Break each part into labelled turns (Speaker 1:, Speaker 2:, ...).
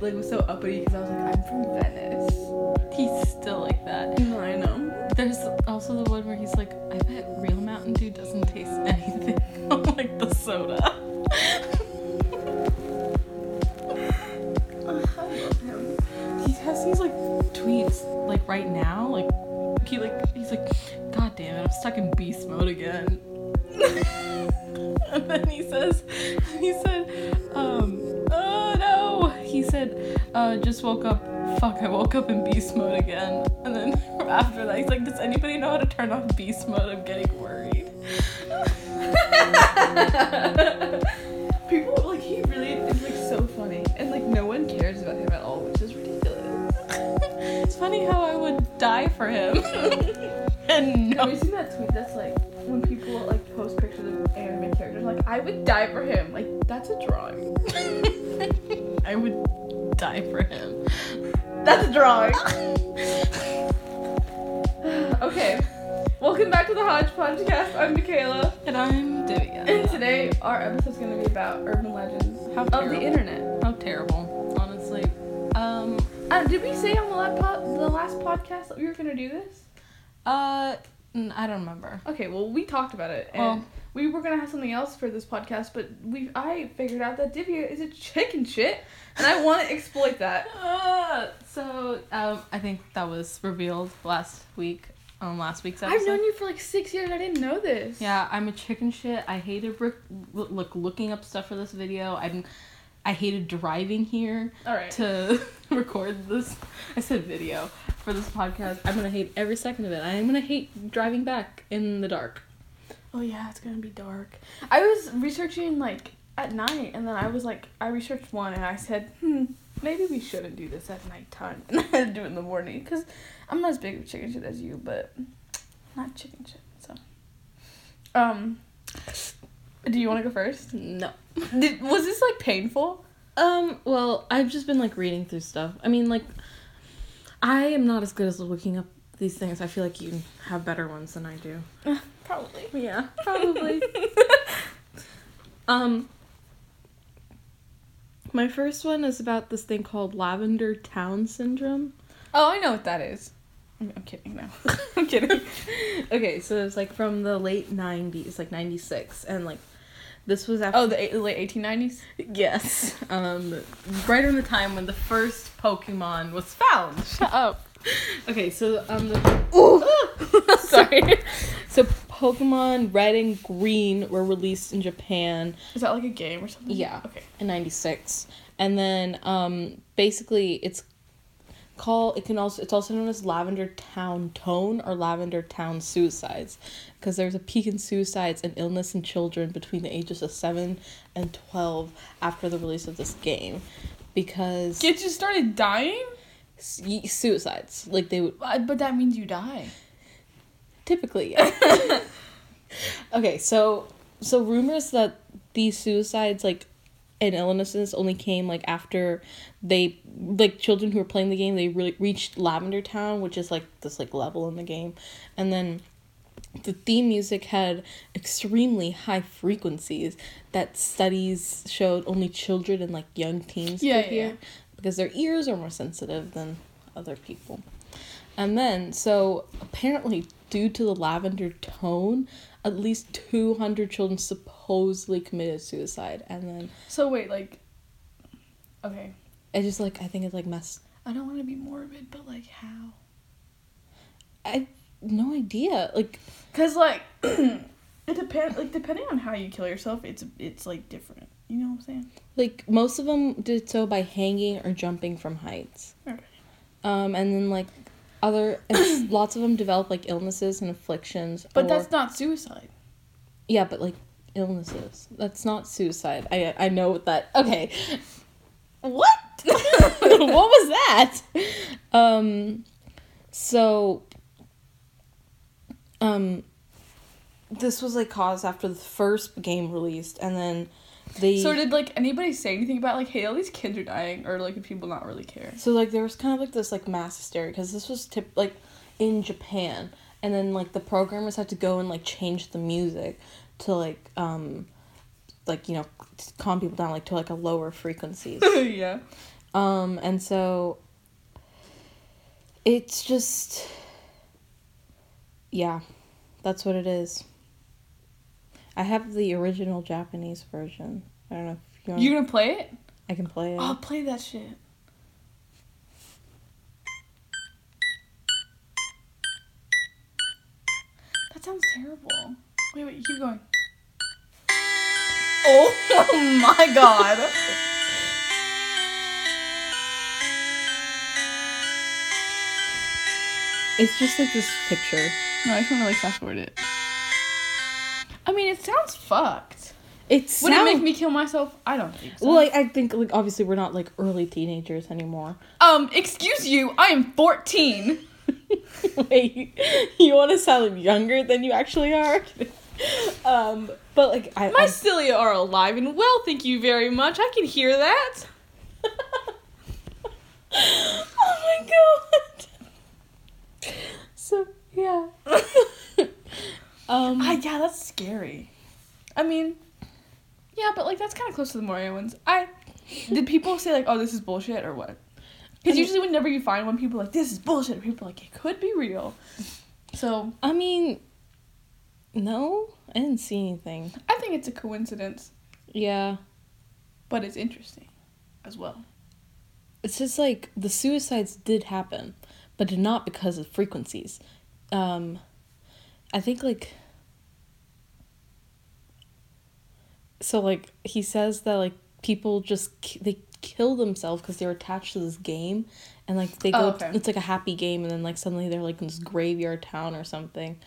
Speaker 1: like was so uppity because I was like, I'm from Venice.
Speaker 2: He's still like that.
Speaker 1: No, I know.
Speaker 2: There's also the one where he's like, I bet real Mountain Dew doesn't taste anything like the soda.
Speaker 1: I love him.
Speaker 2: He has these like tweets like right now, like he like he's like, God damn it, I'm stuck in beast mode woke up. Fuck, I woke up in beast mode again. And then after that, he's like, does anybody know how to turn off beast mode? I'm getting worried.
Speaker 1: Drawing. okay. Welcome back to the Hodge Podcast. I'm Michaela.
Speaker 2: And I'm Divya.
Speaker 1: And today our episode's gonna be about urban legends
Speaker 2: How
Speaker 1: of
Speaker 2: terrible.
Speaker 1: the internet.
Speaker 2: How terrible, honestly. Um,
Speaker 1: Uh, did we say on the last, pod- the last podcast that we were gonna do this?
Speaker 2: uh, n- I don't remember.
Speaker 1: Okay, well we talked about it, and
Speaker 2: Well-
Speaker 1: we were gonna have something else for this podcast, but we I figured out that Divya is a chicken shit, and I want to exploit that.
Speaker 2: Uh, so, um, I think that was revealed last week on last week's episode.
Speaker 1: I've known you for like six years. I didn't know this.
Speaker 2: Yeah, I'm a chicken shit. I hated rec- look looking up stuff for this video. I'm, I hated driving here
Speaker 1: All right.
Speaker 2: to record this. I said video for this podcast. I'm gonna hate every second of it. I'm gonna hate driving back in the dark.
Speaker 1: Oh yeah, it's gonna be dark. I was researching like at night, and then I was like, I researched one, and I said, hmm, maybe we shouldn't do this at nighttime, and I had to do it in the morning because I'm not as big of chicken shit as you, but not chicken shit. So, um, do you want to go first?
Speaker 2: No.
Speaker 1: Did, was this like painful?
Speaker 2: Um, well, I've just been like reading through stuff. I mean, like, I am not as good as looking up these things. I feel like you have better ones than I do.
Speaker 1: Probably.
Speaker 2: Yeah, probably. um, my first one is about this thing called lavender town syndrome.
Speaker 1: Oh, I know what that is. I'm, I'm kidding now. I'm kidding.
Speaker 2: Okay, so it's like from the late '90s, like '96, and like this was after.
Speaker 1: Oh, the eight, late 1890s.
Speaker 2: yes, um, right around the time when the first Pokemon was found.
Speaker 1: Shut up.
Speaker 2: Okay, so um, the sorry, so Pokemon Red and Green were released in Japan
Speaker 1: Is that like a game or something?
Speaker 2: Yeah.
Speaker 1: Okay.
Speaker 2: in 96 and then um basically it's called it can also it's also known as lavender town tone or lavender town suicides because there's a peak in suicides and illness in children between the ages of 7 and 12 after the release of this game because
Speaker 1: Kids just started dying?
Speaker 2: suicides like they would
Speaker 1: But that means you die.
Speaker 2: Typically yeah. okay so so rumors that these suicides like and illnesses only came like after they like children who were playing the game they really reached lavender town which is like this like level in the game and then the theme music had extremely high frequencies that studies showed only children and like young teens
Speaker 1: Yeah,
Speaker 2: could
Speaker 1: yeah,
Speaker 2: hear because their ears are more sensitive than other people. And then, so apparently, due to the lavender tone, at least 200 children supposedly committed suicide. And then
Speaker 1: So wait, like, okay,
Speaker 2: I just like, I think it's like messed.
Speaker 1: I don't want to be morbid, but like how?
Speaker 2: I no idea. Like,
Speaker 1: Cause like, it depends. Like depending on how you kill yourself, it's it's like different. You know what I'm saying?
Speaker 2: like most of them did so by hanging or jumping from heights.
Speaker 1: Okay.
Speaker 2: Um, and then like other, lots of them develop like illnesses and afflictions.
Speaker 1: But
Speaker 2: or-
Speaker 1: that's not suicide.
Speaker 2: Yeah, but like illnesses. That's not suicide. I I know what that. Okay. What? what was that? Um so um this was like caused after the first game released and then they
Speaker 1: So did like anybody say anything about like, hey, all these kids are dying, or like did people not really care?
Speaker 2: So like there was kind of like this like mass hysteria because this was tip like in Japan, and then like the programmers had to go and like change the music to like um like you know calm people down like to like a lower frequencies.
Speaker 1: yeah.
Speaker 2: Um, and so it's just yeah, that's what it is. I have the original Japanese version. I don't know if you want.
Speaker 1: You gonna play it?
Speaker 2: I can play it.
Speaker 1: I'll play that shit. That sounds terrible. Wait, wait, keep going. Oh my god.
Speaker 2: It's just like this picture.
Speaker 1: No, I just want to like fast forward it. I mean, it sounds fucked.
Speaker 2: It's
Speaker 1: Would it make me kill myself? I don't think so.
Speaker 2: Well, like, I think like obviously we're not like early teenagers anymore.
Speaker 1: um, excuse you, I am 14.
Speaker 2: Wait, you want to sound younger than you actually are? um, but like I,
Speaker 1: My
Speaker 2: I
Speaker 1: cilia are alive and well, thank you very much. I can hear that.
Speaker 2: oh my god. So yeah. um.
Speaker 1: Ah, yeah, that's scary. I mean, yeah, but like that's kind of close to the Mario ones. I did people say like, oh, this is bullshit or what? Because usually whenever you find one, people are like this is bullshit. People are like it could be real. So
Speaker 2: I mean, no, I didn't see anything.
Speaker 1: I think it's a coincidence,
Speaker 2: Yeah,
Speaker 1: but it's interesting as well.
Speaker 2: it's just like the suicides did happen, but did not because of frequencies. Um, I think like. So like he says that like people just ki- they kill themselves because they're attached to this game, and like they go
Speaker 1: Oh, okay.
Speaker 2: it's like a happy game, and then like suddenly they're like in this graveyard town or something.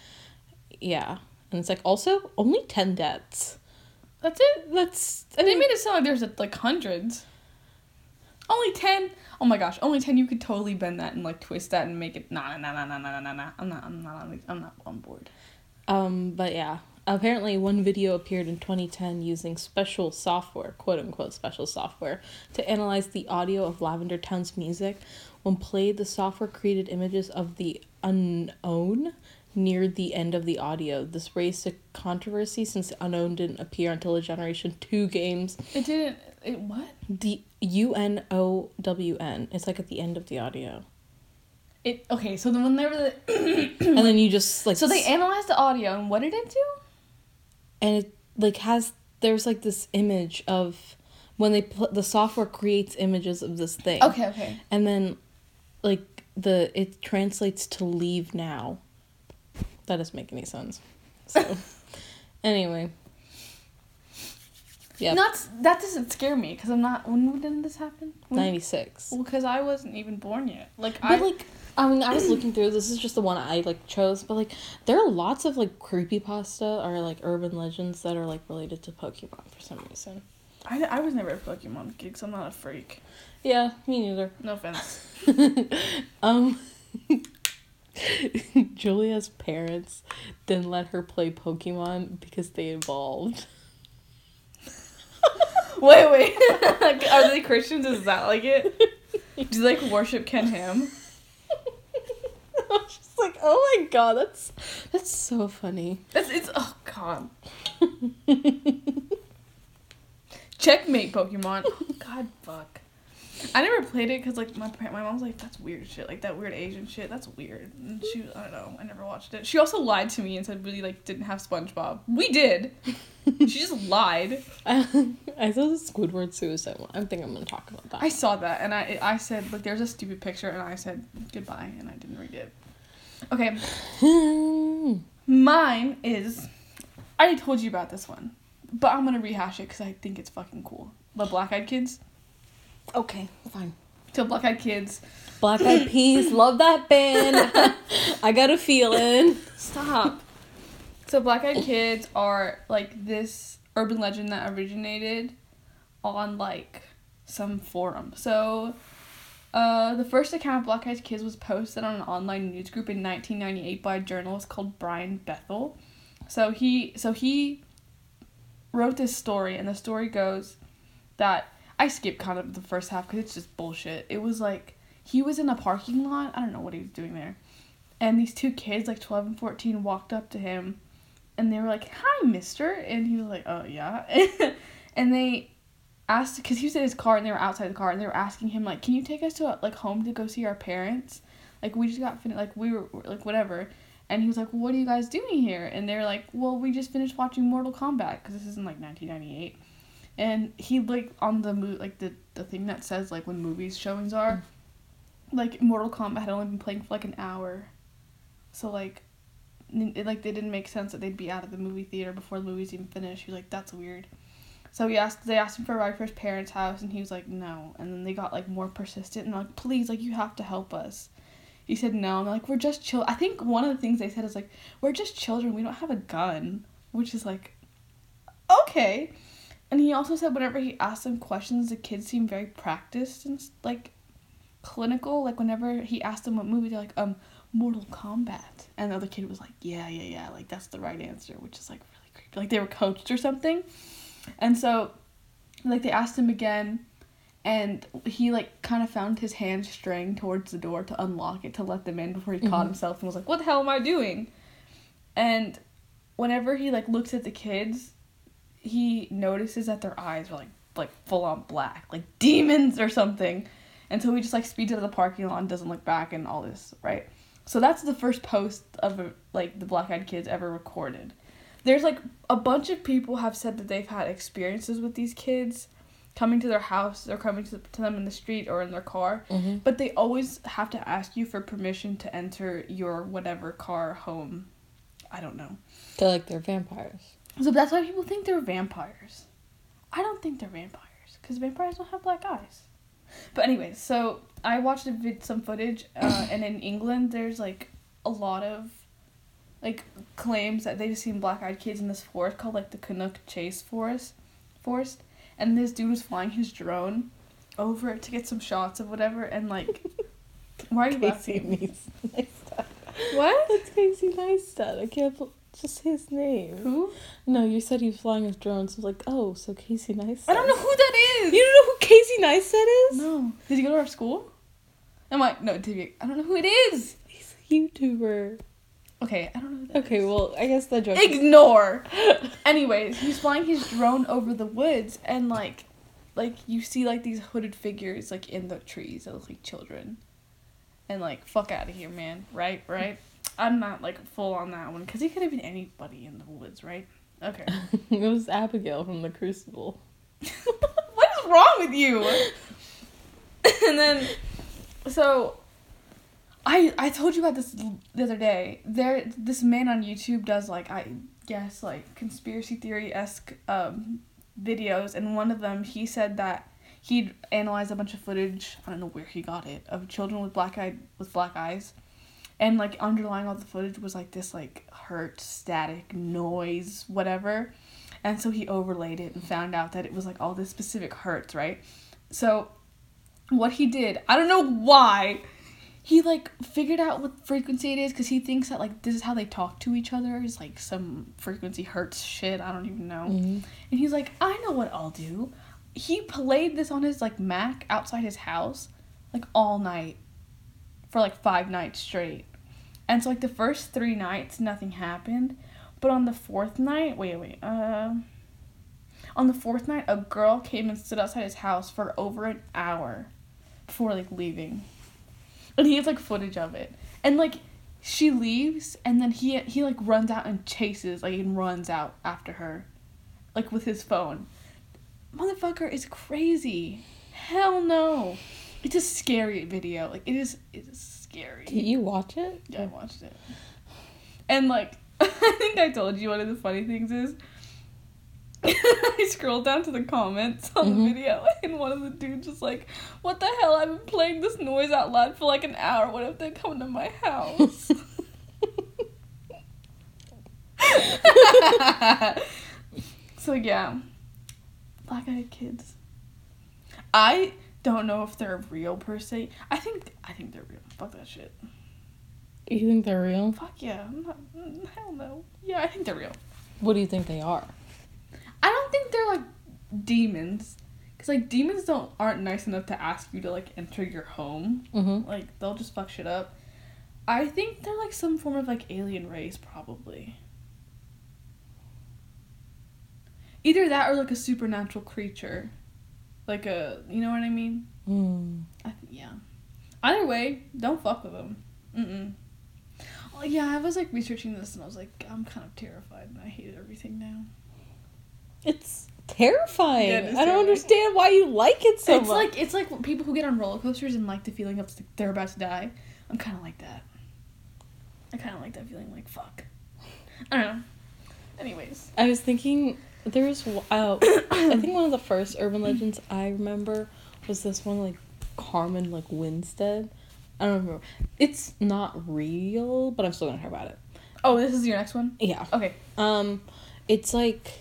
Speaker 2: Yeah, and it's like also only ten deaths.
Speaker 1: That's it.
Speaker 2: That's I
Speaker 1: And they
Speaker 2: mean,
Speaker 1: made it sound like there's like hundreds. Only ten. Oh my gosh, only ten. You could totally bend that and like twist that and make it. Nah, nah, nah, nah, nah, nah, nah. I'm not. I'm not. on- I'm not on board.
Speaker 2: Um, but yeah, apparently one video appeared in 2010 using special software, quote unquote special software, to analyze the audio of Lavender Town's music. When played, the software created images of the Unown near the end of the audio. This raised a controversy since the Unown didn't appear until the Generation 2 games.
Speaker 1: It didn't. It what?
Speaker 2: The U N O W N. It's like at the end of the audio.
Speaker 1: It okay. So then whenever the
Speaker 2: And then you just like
Speaker 1: so they analyzed the audio and what did it do?
Speaker 2: and it like has there's like this image of when they put the software creates images of this thing
Speaker 1: Okay. Okay.
Speaker 2: and then like the it translates to leave now that doesn't make any sense so anyway yeah
Speaker 1: Not that doesn't scare me because I'm not. When did this happen?
Speaker 2: 96
Speaker 1: Well, because I wasn't even born yet. Like
Speaker 2: but
Speaker 1: I
Speaker 2: like I mean, I was looking through. This is just the one I like chose, but like there are lots of like creepy pasta or like urban legends that are like related to Pokemon for some reason.
Speaker 1: I, I was never a Pokemon kid 'cause I'm not a freak.
Speaker 2: Yeah, me neither.
Speaker 1: No offense.
Speaker 2: um Julia's parents didn't let her play Pokemon because they evolved.
Speaker 1: wait, wait. Are they Christians? Is that like it? Do they like worship Ken Ham?
Speaker 2: I was just like, oh my god, that's that's so funny.
Speaker 1: That's it's oh god. Checkmate Pokemon. Oh, god fuck. I never played it because like my my mom's like that's weird shit like that weird Asian shit that's weird and she I don't know I never watched it. She also lied to me and said we like didn't have SpongeBob. We did. she just lied.
Speaker 2: I, I saw the Squidward suicide one. I think I'm gonna talk about that.
Speaker 1: I saw that and I I said like there's a stupid picture and I said goodbye and I didn't read it. Okay, mine is I already told you about this one, but I'm gonna rehash it because I think it's fucking cool. The Black Eyed Kids.
Speaker 2: Okay, fine.
Speaker 1: So Black Eyed Kids.
Speaker 2: Black Eyed Peas, love that band. I got a feeling.
Speaker 1: Stop. so Black Eyed Kids are like this urban legend that originated on like some forum. So uh, the first account of Black Eyed Kids was posted on an online news group in 1998 by a journalist called Brian Bethel. So he so he wrote this story, and the story goes that I skipped kind of the first half because it's just bullshit. It was like he was in a parking lot. I don't know what he was doing there, and these two kids, like 12 and 14, walked up to him, and they were like, "Hi, Mister," and he was like, "Oh yeah," and they asked because he was in his car and they were outside the car and they were asking him like, "Can you take us to like home to go see our parents?" Like we just got finished, like we were like whatever. And he was like, well, "What are you guys doing here?" And they're like, "Well, we just finished watching Mortal Kombat because this is in like 1998." And he like on the mo- like the the thing that says like when movies showings are, like Mortal Kombat had only been playing for like an hour, so like, it, like they didn't make sense that they'd be out of the movie theater before the movie's even finished. He was like, "That's weird." So he asked they asked him for a ride for his parents' house and he was like, No. And then they got like more persistent and like, please, like you have to help us. He said no, and they're like, We're just chill I think one of the things they said is like, We're just children, we don't have a gun which is like Okay. And he also said whenever he asked them questions, the kids seemed very practiced and like clinical. Like whenever he asked them what movie, they're like, um, Mortal Kombat. And the other kid was like, Yeah, yeah, yeah, like that's the right answer, which is like really creepy. Like they were coached or something. And so, like, they asked him again, and he, like, kind of found his hand straying towards the door to unlock it to let them in before he caught
Speaker 2: Mhm.
Speaker 1: himself and was like, What the hell am I doing? And whenever he, like, looks at the kids, he notices that their eyes are, like, like full on black, like demons or something. And so he just, like, speeds out of the parking lot and doesn't look back and all this, right? So that's the first post of, like, the Black Eyed Kids ever recorded there's like a bunch of people have said that they've had experiences with these kids coming to their house or coming to, to them in the street or in their car
Speaker 2: Mm-hmm.
Speaker 1: but they always have to ask you for permission to enter your whatever car home i don't know
Speaker 2: They're like they're vampires.
Speaker 1: So that's why people think they're vampires i don't think they're vampires because vampires don't have black eyes but anyways so i watched a vid- some footage uh, and in england there's like a lot of like claims that they've seen black-eyed kids in this forest called like the Cannock Chase Forest, forest, and this dude was flying his drone over it to get some shots of whatever, and like, why are you
Speaker 2: Casey
Speaker 1: laughing?
Speaker 2: Neistat.
Speaker 1: What?
Speaker 2: That's Casey Neistat. I can't bel- just his name.
Speaker 1: Who?
Speaker 2: No, you said he was flying his drone, so I was like, oh, so Casey Neistat.
Speaker 1: I don't know who that is.
Speaker 2: You don't know who Casey Neistat is?
Speaker 1: No. Did he go to our school? I'm like, no, did he? I don't know who it is.
Speaker 2: He's a YouTuber.
Speaker 1: Okay, I don't know
Speaker 2: Okay,
Speaker 1: is.
Speaker 2: well, I guess the joke.
Speaker 1: Ignore. Anyways, he's flying his drone over the woods, and like, like you see like these hooded figures like in the trees that look like children, and like fuck out of here, man. Right, right. I'm not like full on that one because he could have been anybody in the woods, right? Okay.
Speaker 2: it was Abigail from The Crucible.
Speaker 1: what is wrong with you? and then, so, I I told you about this the other day. There, this man on YouTube does like I guess like conspiracy theory esque um, videos, and one of them he said that he'd analyzed a bunch of footage. I don't know where he got it of children with black eye with black eyes. And like underlying all the footage was like this like hurt static noise whatever, and so he overlaid it and found out that it was like all this specific hurts, right? So what he did, I don't know why, he like figured out what frequency it is because he thinks that like this is how they talk to each other is like some frequency hertz shit. I don't even know.
Speaker 2: Mm-hmm.
Speaker 1: And he's like, I know what I'll do. He played this on his like Mac outside his house, like all night, for like five nights straight. And so like the first three nights, nothing happened, but on the fourth night, wait, wait, uh, on the fourth night, a girl came and stood outside his house for over an hour before like leaving, and he has like footage of it, and like she leaves, and then he he like runs out and chases like and runs out after her, like with his phone. Motherfucker is crazy. Hell no. It's a scary video. Like it is it is scary.
Speaker 2: Did you watch it?
Speaker 1: Yeah, I watched it. And like, I think I told you one of the funny things is. I scrolled down to the comments on
Speaker 2: Mhm.
Speaker 1: the video, and one of the dudes was like, "What the hell? I've been playing this noise out loud for like an hour. What if they come to my house?" so yeah, black-eyed kids. I don't know if they're real per se. I think I think they're real. Fuck that shit.
Speaker 2: You think they're real?
Speaker 1: Fuck yeah. I'm not, mm, hell no. Yeah, I think they're real.
Speaker 2: What do you think they are?
Speaker 1: I don't think they're like demons. Cause like demons don't aren't nice enough to ask you to like enter your home.
Speaker 2: Mm-hmm.
Speaker 1: Like they'll just fuck shit up. I think they're like some form of like alien race probably. Either that or like a supernatural creature. like a you know what I mean.
Speaker 2: Mm.
Speaker 1: I th- yeah. Either way, don't fuck with them. Mm-mm. Oh, yeah, I was like researching this and I was like, I'm kind of terrified and I hate everything now.
Speaker 2: It's terrifying.
Speaker 1: Yeah, it
Speaker 2: I don't understand why you like it so
Speaker 1: it's
Speaker 2: much.
Speaker 1: like it's like people who get on roller coasters and like the feeling of they're about to die. I'm kind of like that. I kind of like that feeling. Like fuck. I don't know. Anyways,
Speaker 2: I was thinking there was uh, I think one of the first urban legends I remember was this one like Carmen like Winstead. I don't remember. It's not real, but I'm still gonna hear about it.
Speaker 1: oh, this is your next one.
Speaker 2: Yeah.
Speaker 1: Okay.
Speaker 2: Um, it's like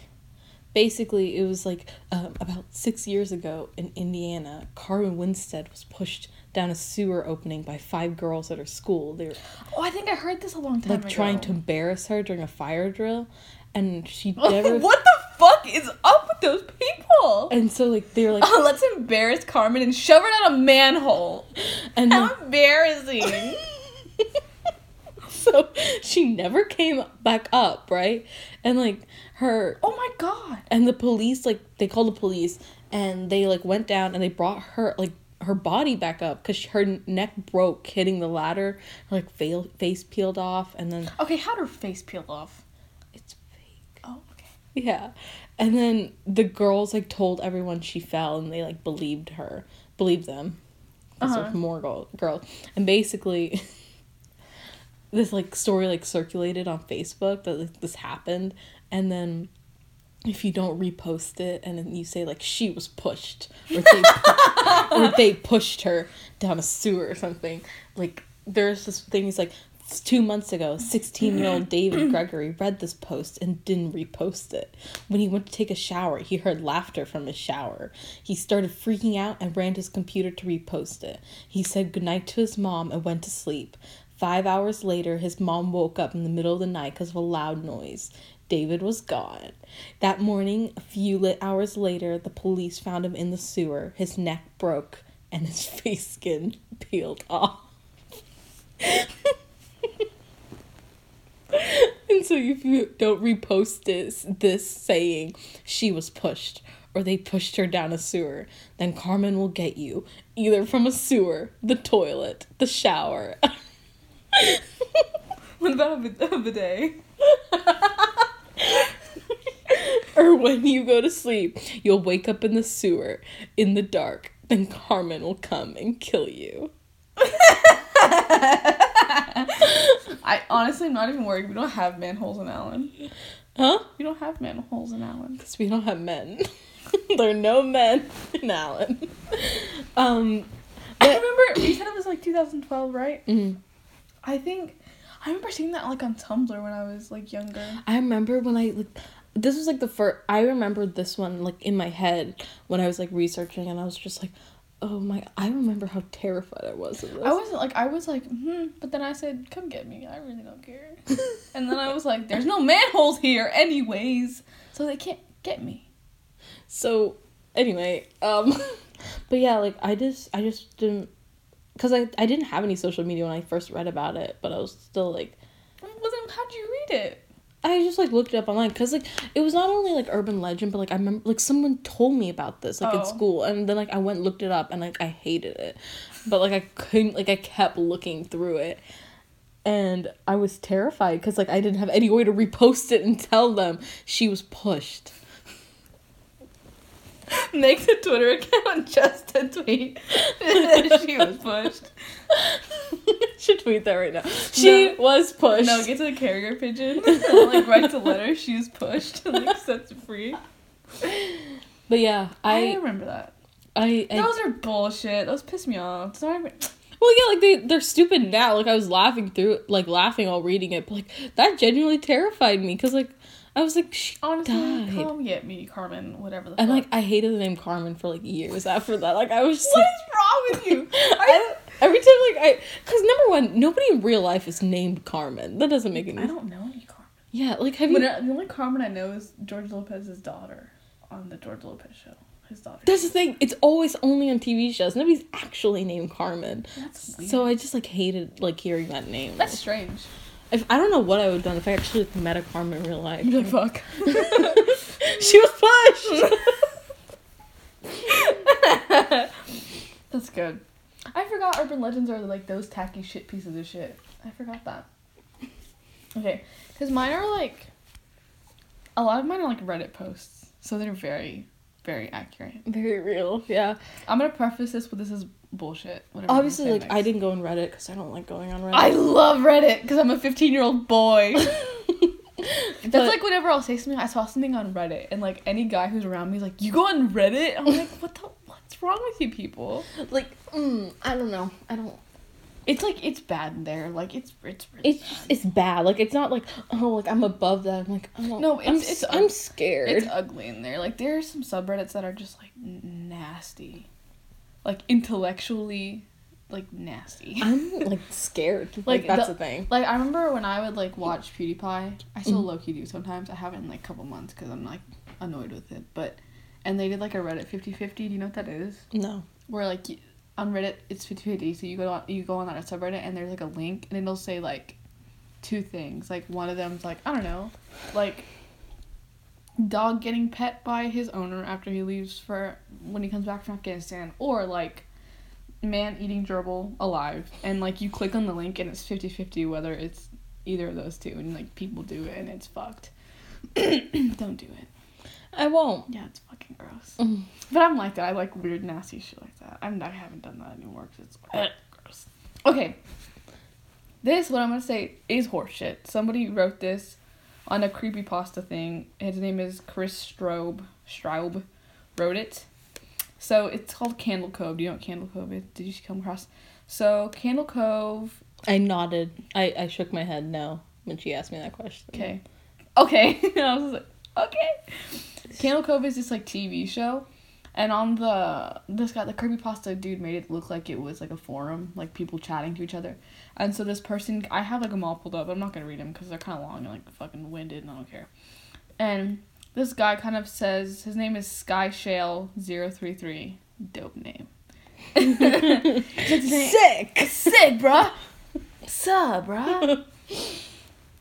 Speaker 2: basically it was like um, about six years ago in Indiana, Carmen Winstead was pushed down a sewer opening by five girls at her school. They were
Speaker 1: Oh, I think I heard this a long time
Speaker 2: like
Speaker 1: ago.
Speaker 2: trying to embarrass her during a fire drill, and she never.
Speaker 1: what the fuck is up with those people?
Speaker 2: And so like they were like,
Speaker 1: Oh, let's embarrass Carmen and shove her down a manhole.
Speaker 2: and then,
Speaker 1: How embarrassing.
Speaker 2: so she never came back up, right? And like her
Speaker 1: oh my god.
Speaker 2: and the police like they called the police and they like went down and they brought her like her body back up because her neck broke hitting the ladder her like fa- face peeled off and then
Speaker 1: Okay, how'd her face peel off?
Speaker 2: it's fake
Speaker 1: Oh, okay.
Speaker 2: Yeah. And then the girls like told everyone she fell and they like believed her believed them. 'Cause
Speaker 1: Uh-huh.
Speaker 2: there's more girl- girls and basically this like story like circulated on facebook that like, this happened. And then if you don't repost it and then you say like she was pushed or they, or they pushed her down a sewer or something like there's this thing he's like two months ago 16 year old mm-hmm. david mm-hmm. gregory read this post and didn't repost it. When he went to take a shower he heard laughter from his shower. He started freaking out and ran to his computer to repost it. He said goodnight to his mom and went to sleep. Five hours later his mom woke up in the middle of the night because of a loud noise. David was gone. That morning, a few lit hours later, the police found him in the sewer. His neck broke and his face skin peeled off. and so, if you don't repost this, this saying she was pushed or they pushed her down a sewer, then Carmen will get you either from a sewer, the toilet, the shower.
Speaker 1: What about a a bidet?
Speaker 2: or when you go to sleep, you'll wake up in the sewer in the dark. Then Carmen will come and kill you.
Speaker 1: I honestly am not even worried. We don't have manholes in Allen.
Speaker 2: Huh?
Speaker 1: We don't have manholes in Allen.
Speaker 2: Because we don't have men. there are no men in Allen. Um,
Speaker 1: I remember you said it was like 2012, right?
Speaker 2: mhm.
Speaker 1: I think I remember seeing that like on Tumblr when I was like younger.
Speaker 2: I remember when I like this was like the first I remember this one like in my head when I was like researching and I was just like oh my I remember how terrified I was of this.
Speaker 1: I wasn't like I was like hmm, but then I said come get me. I really don't care. and then I was like there's no manholes here anyways, so they can't get me.
Speaker 2: so anyway, um but yeah, like I just I just didn't cuz I I didn't have any social media when I first read about it, but I was still like
Speaker 1: Well then how'd you read it?
Speaker 2: I just like looked it up online because like it was not only like urban legend, but like I remember like someone told me about this like
Speaker 1: Oh.
Speaker 2: in school, and then like I went and looked it up, and like I hated it, but like I couldn't like I kept looking through it, and I was terrified because like I didn't have any way to repost it and tell them she was pushed.
Speaker 1: Make the Twitter account just to tweet. she was pushed.
Speaker 2: Should tweet that right now. She was pushed.
Speaker 1: No, get to the carrier pigeon. like writes a letter. She was pushed. and, like sets free.
Speaker 2: but yeah,
Speaker 1: I,
Speaker 2: I
Speaker 1: remember that.
Speaker 2: I, I
Speaker 1: Those are bullshit. Those piss me off. Even-
Speaker 2: Well, yeah, like they they're stupid now. Like I was laughing through, like laughing while reading it, but like that genuinely terrified me because like I was like she
Speaker 1: Honestly,
Speaker 2: died,
Speaker 1: come get me, Carmen. Whatever the
Speaker 2: and
Speaker 1: fuck.
Speaker 2: like I hated the name Carmen for like years after that. Like I was just
Speaker 1: what
Speaker 2: like,
Speaker 1: is wrong with you?
Speaker 2: I, every time like I, because number one, nobody in real life is named Carmen. That doesn't make any.
Speaker 1: I don't know any Carmen.
Speaker 2: Yeah, like have you?
Speaker 1: I- the only Carmen I know is George Lopez's daughter on the George Lopez show. His daughter.
Speaker 2: That's the thing. It's always only on TV shows. Nobody's actually named Carmen.
Speaker 1: That's weird.
Speaker 2: So I just like hated like hearing that name.
Speaker 1: That's strange.
Speaker 2: If I don't know what I would have done if I actually like, met a Carmen in real life.
Speaker 1: The fuck.
Speaker 2: she was pushed.
Speaker 1: That's good. I forgot urban legends are like those tacky shit pieces of shit. I forgot that. Okay, because mine are like. A lot of mine are like Reddit posts, so they're very, very accurate.
Speaker 2: Very real. Yeah.
Speaker 1: I'm gonna preface this with this is bullshit. whatever
Speaker 2: Obviously, like
Speaker 1: say
Speaker 2: I didn't go on Reddit because I don't like going on Reddit.
Speaker 1: I love Reddit because I'm a 15 year old boy. That's
Speaker 2: But-
Speaker 1: like whenever I'll say something, I saw something on Reddit, and like any guy who's around me is like, "You go on Reddit?" I'm like, "What the? What's wrong with you people?"
Speaker 2: like mm, I don't know. I don't.
Speaker 1: It's like it's bad in there. Like it's it's really
Speaker 2: It's just, it's bad. Like it's not like oh like I'm above that. I'm like oh
Speaker 1: No,
Speaker 2: I'm
Speaker 1: it's- it's
Speaker 2: s- I'm scared.
Speaker 1: it's ugly in there. Like there are some subreddits that are just like nasty, like intellectually, like nasty.
Speaker 2: I'm like scared. Like,
Speaker 1: Like,
Speaker 2: that's
Speaker 1: the-
Speaker 2: the thing.
Speaker 1: Like I remember when I would like watch PewDiePie. I still
Speaker 2: Mhm.
Speaker 1: low key do sometimes. I haven't in like a couple months because I'm like annoyed with it. But and they did like a Reddit 50-50. Do you know what that is?
Speaker 2: No.
Speaker 1: Where like on Reddit it's 50-50. So you go on you go on that subreddit and there's like a link and it'll say like two things. Like one of them's like I don't know, like dog getting pet by his owner after he leaves for when he comes back from Afghanistan, or like man eating gerbil alive and like you click on the link and it's 50-50 whether it's either of those two and like people do it and it's fucked. Don't do it.
Speaker 2: I won't.
Speaker 1: yeah it's fucking gross.
Speaker 2: Mm.
Speaker 1: but i'm like that. I like weird nasty shit like that. I'm, i haven't done that anymore because it's gross. Okay. This what i'm gonna say is horseshit somebody wrote this on a creepypasta thing his name is chris strobe straub wrote it so it's called Candle Cove. Do you know what Candle Cove is? Did you come across? So Candle Cove.
Speaker 2: I nodded. I I shook my head no when she asked me that question.
Speaker 1: Okay. Okay. I was like, okay. Candle Cove is this like TV show, and on the this guy the creepy pasta dude made it look like it was like a forum, like people chatting to each other. And so this person, I have like them all pulled up. I'm not gonna read them because they're kind of long and like fucking winded, and I don't care. And this guy kind of says his name is Sky Shale 033 Dope name.
Speaker 2: Sick.
Speaker 1: Sick, bruh. Sup, bruh.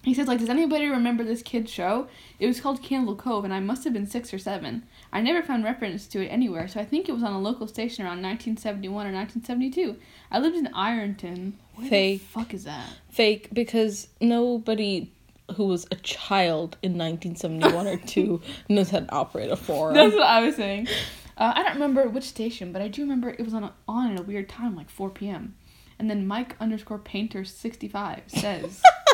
Speaker 1: He says, like, does anybody remember this kid's show? It was called Candle Cove, and I must have been six or seven. I never found reference to it anywhere, so I think it was on a local station around 1971 or 1972. I lived in Ironton. Where
Speaker 2: Fake.
Speaker 1: the fuck is that?
Speaker 2: Fake because nobody who was a child in 1971 or 2 knows how to operate a forum.
Speaker 1: That's what I was saying. Uh, I don't remember which station, but I do remember it was on a, on at a weird time, like 4 p.m. And then Mike underscore Painter 65 says,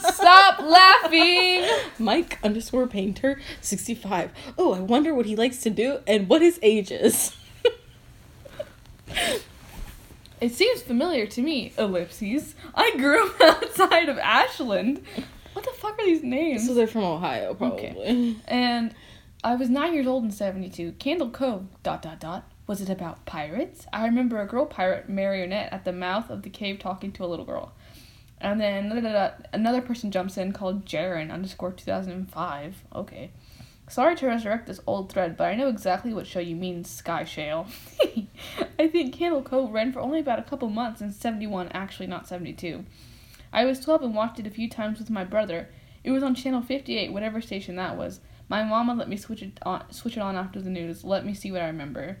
Speaker 1: Stop laughing!
Speaker 2: Mike underscore painter 65. Oh, I wonder what he likes to do and what his age is.
Speaker 1: It seems familiar to me, ellipses. I grew up outside of Ashland. What the fuck are these names?
Speaker 2: So they're from Ohio, probably.
Speaker 1: And I was nine years old in 72. Candle Cove, dot dot dot. Was it about pirates? I remember a girl pirate marionette at the mouth of the cave talking to a little girl. And then da, da, da, another person jumps in called Jaren underscore 2005. Okay. Sorry to resurrect this old thread, but I know exactly what show you mean, Sky Shale. I think Candle Cove ran for only about a couple months in 71, actually not 72. I was 12 and watched it a few times with my brother. It was on channel 58, whatever station that was. My mama let me switch it on, switch it on after the news. Let me see what I remember.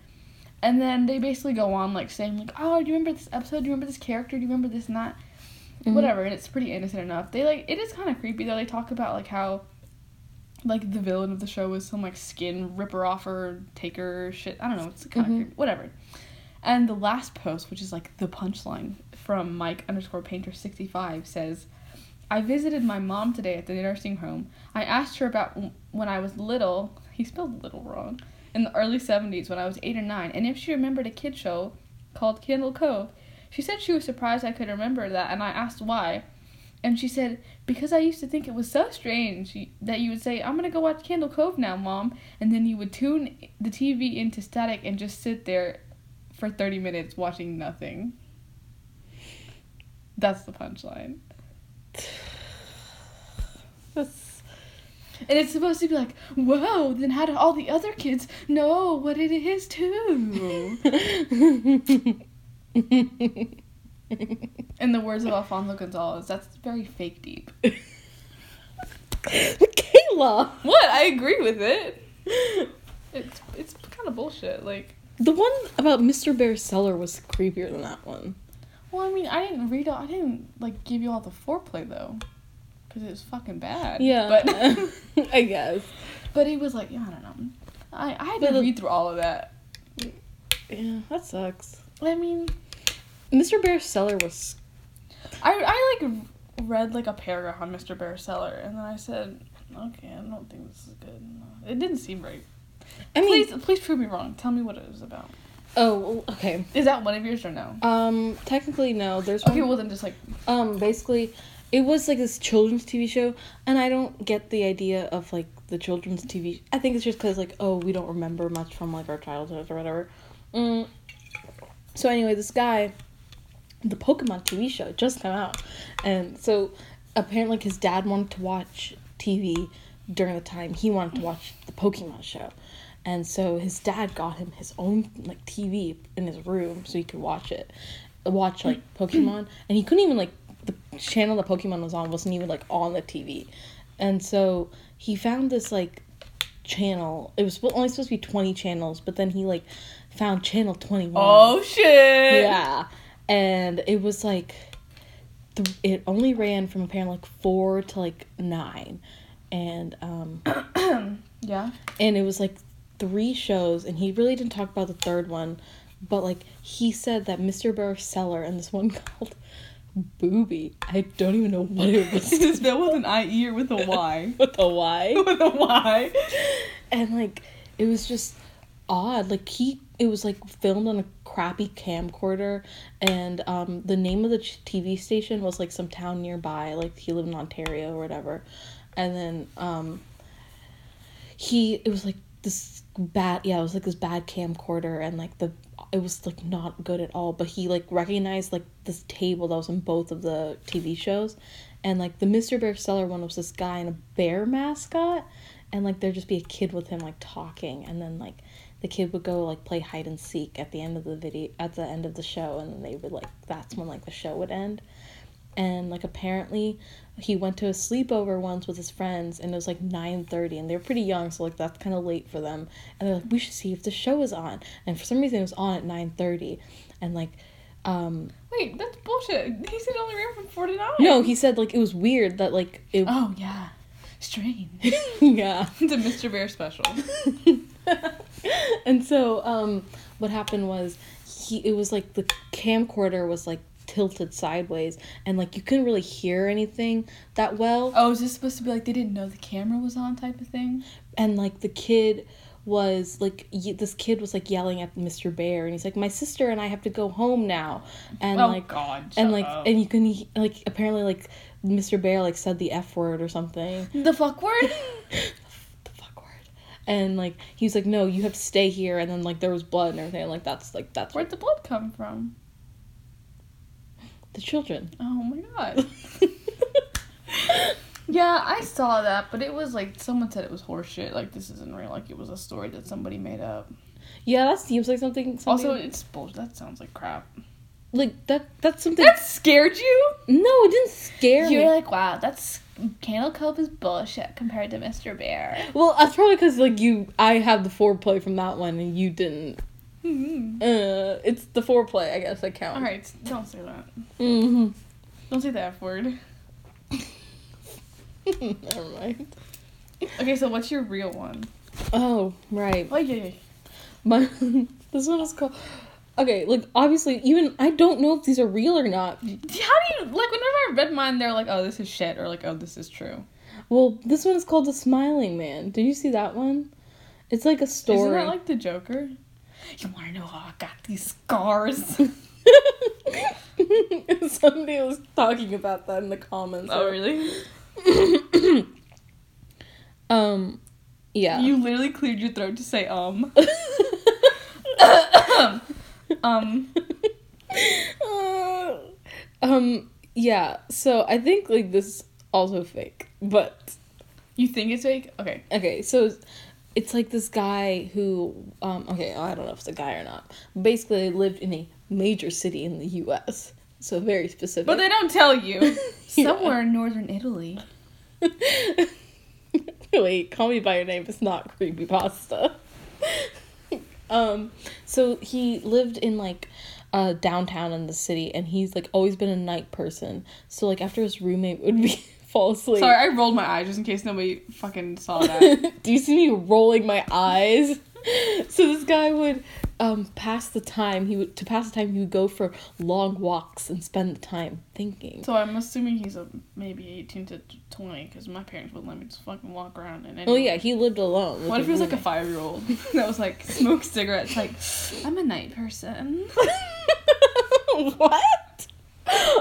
Speaker 1: And then they basically go on like saying like, "Oh, do you remember this episode? Do you remember this character? Do you remember this and that?"
Speaker 2: Mhm.
Speaker 1: Whatever. And it's pretty innocent enough. They like it is kind of creepy though. They talk about like how like the villain of the show was some like skin ripper offer taker shit. I don't know. It's kind of
Speaker 2: Mhm.
Speaker 1: creepy. Whatever. And the last post, which is like the punchline from Mike underscore Painter sixty five, says, "I visited my mom today at the nursing home. I asked her about w- when I was little. He spelled little wrong. In the early seventies, when I was eight or nine, and if she remembered a kid show called Candle Cove. She said she was surprised I could remember that, and I asked why." And she said, because I used to think it was so strange that you would say, I'm going to go watch Candle Cove now, Mom. And then you would tune the TV into static and just sit there for 30 minutes watching nothing. That's the punchline.
Speaker 2: That's
Speaker 1: And it's supposed to be like, whoa, then how do all the other kids know what it is too? In the words of Alfonso Gonzalez, that's very fake deep.
Speaker 2: Kayla.
Speaker 1: What? I agree with it. It's it's kind of bullshit. Like
Speaker 2: The one about Mr. Bear's cellar was creepier than that one.
Speaker 1: Well, I mean, I didn't read all. I didn't like give you all the foreplay though, because it was fucking bad.
Speaker 2: Yeah,
Speaker 1: but
Speaker 2: I guess.
Speaker 1: but he was like, yeah, I don't know. I I had
Speaker 2: But
Speaker 1: to read through all of that.
Speaker 2: Yeah, that sucks.
Speaker 1: I mean,
Speaker 2: Mr. Bear's cellar was.
Speaker 1: I I like read like a paragraph on Mr. Bear Cellar, and then I said, okay, I don't think this is good. It didn't seem right.
Speaker 2: I mean,
Speaker 1: please please prove me wrong. Tell me what it was about.
Speaker 2: oh, okay.
Speaker 1: Is that one of yours or no?
Speaker 2: Um, technically no. There's
Speaker 1: Okay,
Speaker 2: one-
Speaker 1: well then just like
Speaker 2: Um, basically, it was like this children's TV show, and I don't get the idea of like the children's TV. I think it's just because like oh we don't remember much from like our childhood or whatever. Mm. So anyway, this guy, the Pokemon TV show just came out, and so apparently his dad wanted to watch TV during the time he wanted to watch the Pokemon show. And so his dad got him his own like TV in his room so he could watch it, watch like Pokemon, and he couldn't even like the channel the Pokemon was on wasn't even like on the TV, and so he found this like channel. It was only supposed to be twenty channels, but then he like found channel twenty one.
Speaker 1: oh shit.
Speaker 2: yeah, and it was like th- it only ran from apparently like four to like nine, and um
Speaker 1: Yeah.
Speaker 2: and it was like three shows and he really didn't talk about the third one but like he said that mr bear cellar and this one called booby i don't even know what it was
Speaker 1: Is it spelled with an I E or with a Y?
Speaker 2: with a y
Speaker 1: with a Y.
Speaker 2: and like it was just odd. Like he it was like filmed on a crappy camcorder and um the name of the tv station was like some town nearby like he lived in ontario or whatever. And then um he it was like this bad yeah it was like this bad camcorder and like the it was like not good at all. But he like recognized like this table that was in both of the tv shows. And like the mr bear cellar one was this guy in a bear mascot and like there'd just be a kid with him like talking. And then like the kid would go like play hide and seek at the end of the video at the end of the show and then they would like that's when like the show would end and like apparently he went to a sleepover once with his friends and it was like 9.30 and they were pretty young so like that's kind of late for them and they're like we should see if the show is on and for some reason it was on at 9.30 and like um
Speaker 1: Wait, that's bullshit. He said it only ran from four to nine.
Speaker 2: no he said like it was weird that like it
Speaker 1: Oh yeah. Strange.
Speaker 2: yeah
Speaker 1: it's a Mr. Bear special.
Speaker 2: and so um what happened was he it was like the camcorder was like tilted sideways and like you couldn't really hear anything that well
Speaker 1: Oh, is this supposed to be like they didn't know the camera was on type of thing?
Speaker 2: and like the kid was like y- this kid was like yelling at Mr. Bear and he's like my sister and I have to go home now and
Speaker 1: oh
Speaker 2: like
Speaker 1: God.
Speaker 2: and like
Speaker 1: up.
Speaker 2: and you can like apparently like Mr. Bear like said the f word or something
Speaker 1: the fuck word.
Speaker 2: the fuck word and like he was like no you have to stay here and then like there was blood and everything like that's like that's
Speaker 1: Where'd the blood come from?
Speaker 2: the children
Speaker 1: Oh my God. Yeah, I saw that, but it was like someone said it was horseshit. Like this isn't real. Like it was a story that somebody made up.
Speaker 2: yeah that seems like something, something
Speaker 1: Also, it's bullshit. That sounds like crap.
Speaker 2: like that that's something
Speaker 1: That scared you?
Speaker 2: no it didn't scare me
Speaker 1: You're like, wow, that's Candle Cove is bullshit compared to Mr. Bear.
Speaker 2: well that's probably because like you i have the foreplay from that one and you didn't
Speaker 1: Mm-hmm.
Speaker 2: uh it's the foreplay i guess that counts
Speaker 1: All right, don't say that.
Speaker 2: mm-hmm
Speaker 1: Don't say the F word.
Speaker 2: never mind
Speaker 1: Okay, so what's your real one?
Speaker 2: oh right
Speaker 1: Oh yeah, yeah.
Speaker 2: my this one is called okay like obviously even i don't know if these are real or not
Speaker 1: How do you like? Whenever I read mine, they're like, "Oh, this is shit," or like, "Oh, this is true."
Speaker 2: well this one is called the smiling man did you see that one it's like a story
Speaker 1: Isn't that like the Joker? You want to know how I got these scars?
Speaker 2: somebody was talking about that in the comments
Speaker 1: oh, really?
Speaker 2: um yeah
Speaker 1: You literally cleared your throat to say um. Um.
Speaker 2: Uh, um yeah so i think like this is also fake but
Speaker 1: You think it's fake? Okay.
Speaker 2: okay so it's like this guy who um okay i don't know if it's a guy or not basically they lived in a major city in the us so very specific
Speaker 1: But they don't tell you.
Speaker 2: Yeah.
Speaker 1: Somewhere in northern Italy.
Speaker 2: wait call me by your name it's not creepy pasta Um, so he lived in like uh downtown in the city, and he's like always been a night person. So like after his roommate would be fall asleep.
Speaker 1: Sorry, I rolled my eyes just in case nobody fucking saw that.
Speaker 2: Do you see me rolling my eyes? so this guy would um pass the time. He would to pass the time. He would go for long walks and spend the time thinking.
Speaker 1: so I'm assuming he's a maybe 18 to 20 because my parents wouldn't let me just fucking walk around. And
Speaker 2: Oh yeah, he lived alone.
Speaker 1: What if he was like a five year old that was like smoke cigarettes? Like, I'm a night person.
Speaker 2: what?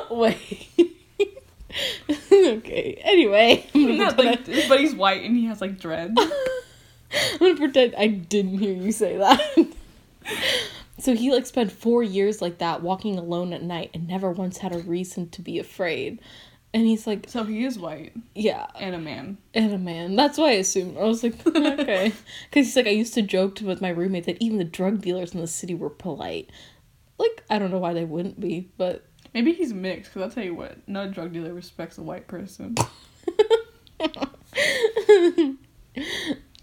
Speaker 2: Wait. okay. Anyway, I'm gonna,
Speaker 1: Yeah,
Speaker 2: pretend
Speaker 1: like, but he's white and he has like dreads.
Speaker 2: I'm gonna pretend I didn't hear you say that. so he like spent four years like that, walking alone at night, and never once had a reason to be afraid. And he's like,
Speaker 1: So he is white
Speaker 2: yeah,
Speaker 1: and a man.
Speaker 2: and a man. That's why I assumed. I was like, okay, because he's like, I used to joke with my roommate that even the drug dealers in the city were polite. Like, I don't know why they wouldn't be, but
Speaker 1: Maybe he's mixed because I'll tell you what, no drug dealer respects a white person.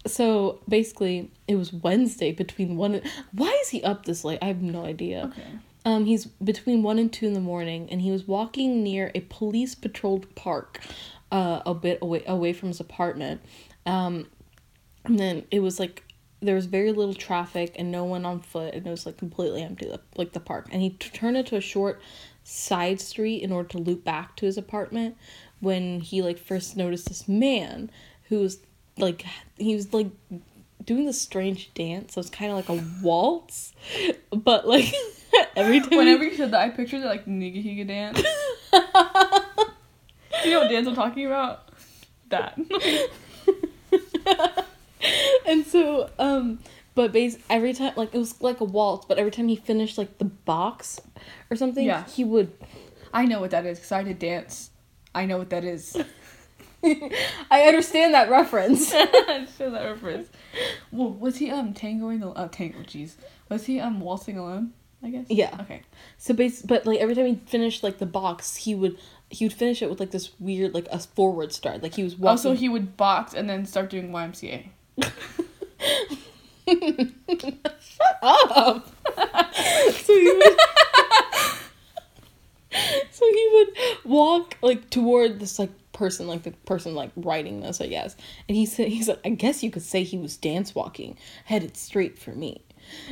Speaker 2: So basically, it was Wednesday between one. And, why is he up this late? I have no idea.
Speaker 1: Okay.
Speaker 2: Um, he's between one and two in the morning, and he was walking near a police patrolled park, uh, a bit away away from his apartment. Um, and then it was like there was very little traffic and no one on foot, and it was like completely empty, like the park. And he t- turned into a short side street in order to loop back to his apartment when he like first noticed this man who was like he was like doing this strange dance. So it's kind of like a waltz, but like every time.
Speaker 1: Whenever you said that, I pictured it like Nigahiga dance. You know what dance I'm talking about? That.
Speaker 2: and so um but base every time like it was like a waltz but every time he finished like the box or something
Speaker 1: Yeah.
Speaker 2: he would
Speaker 1: I know what that is because I did dance. I know what that is.
Speaker 2: i understand that reference
Speaker 1: I show that reference. Well, was he um tangoing the uh tango? Jeez, was he um waltzing alone? I guess.
Speaker 2: Yeah.
Speaker 1: Okay.
Speaker 2: so base but like every time he finished like the box he would he would finish it with like this weird like a forward start like he was walking
Speaker 1: Also, he would box and then start doing YMCA.
Speaker 2: Shut up so he would so he would walk like toward this like person like the person like writing this i guess and he said he said i guess you could say he was dance walking headed straight for me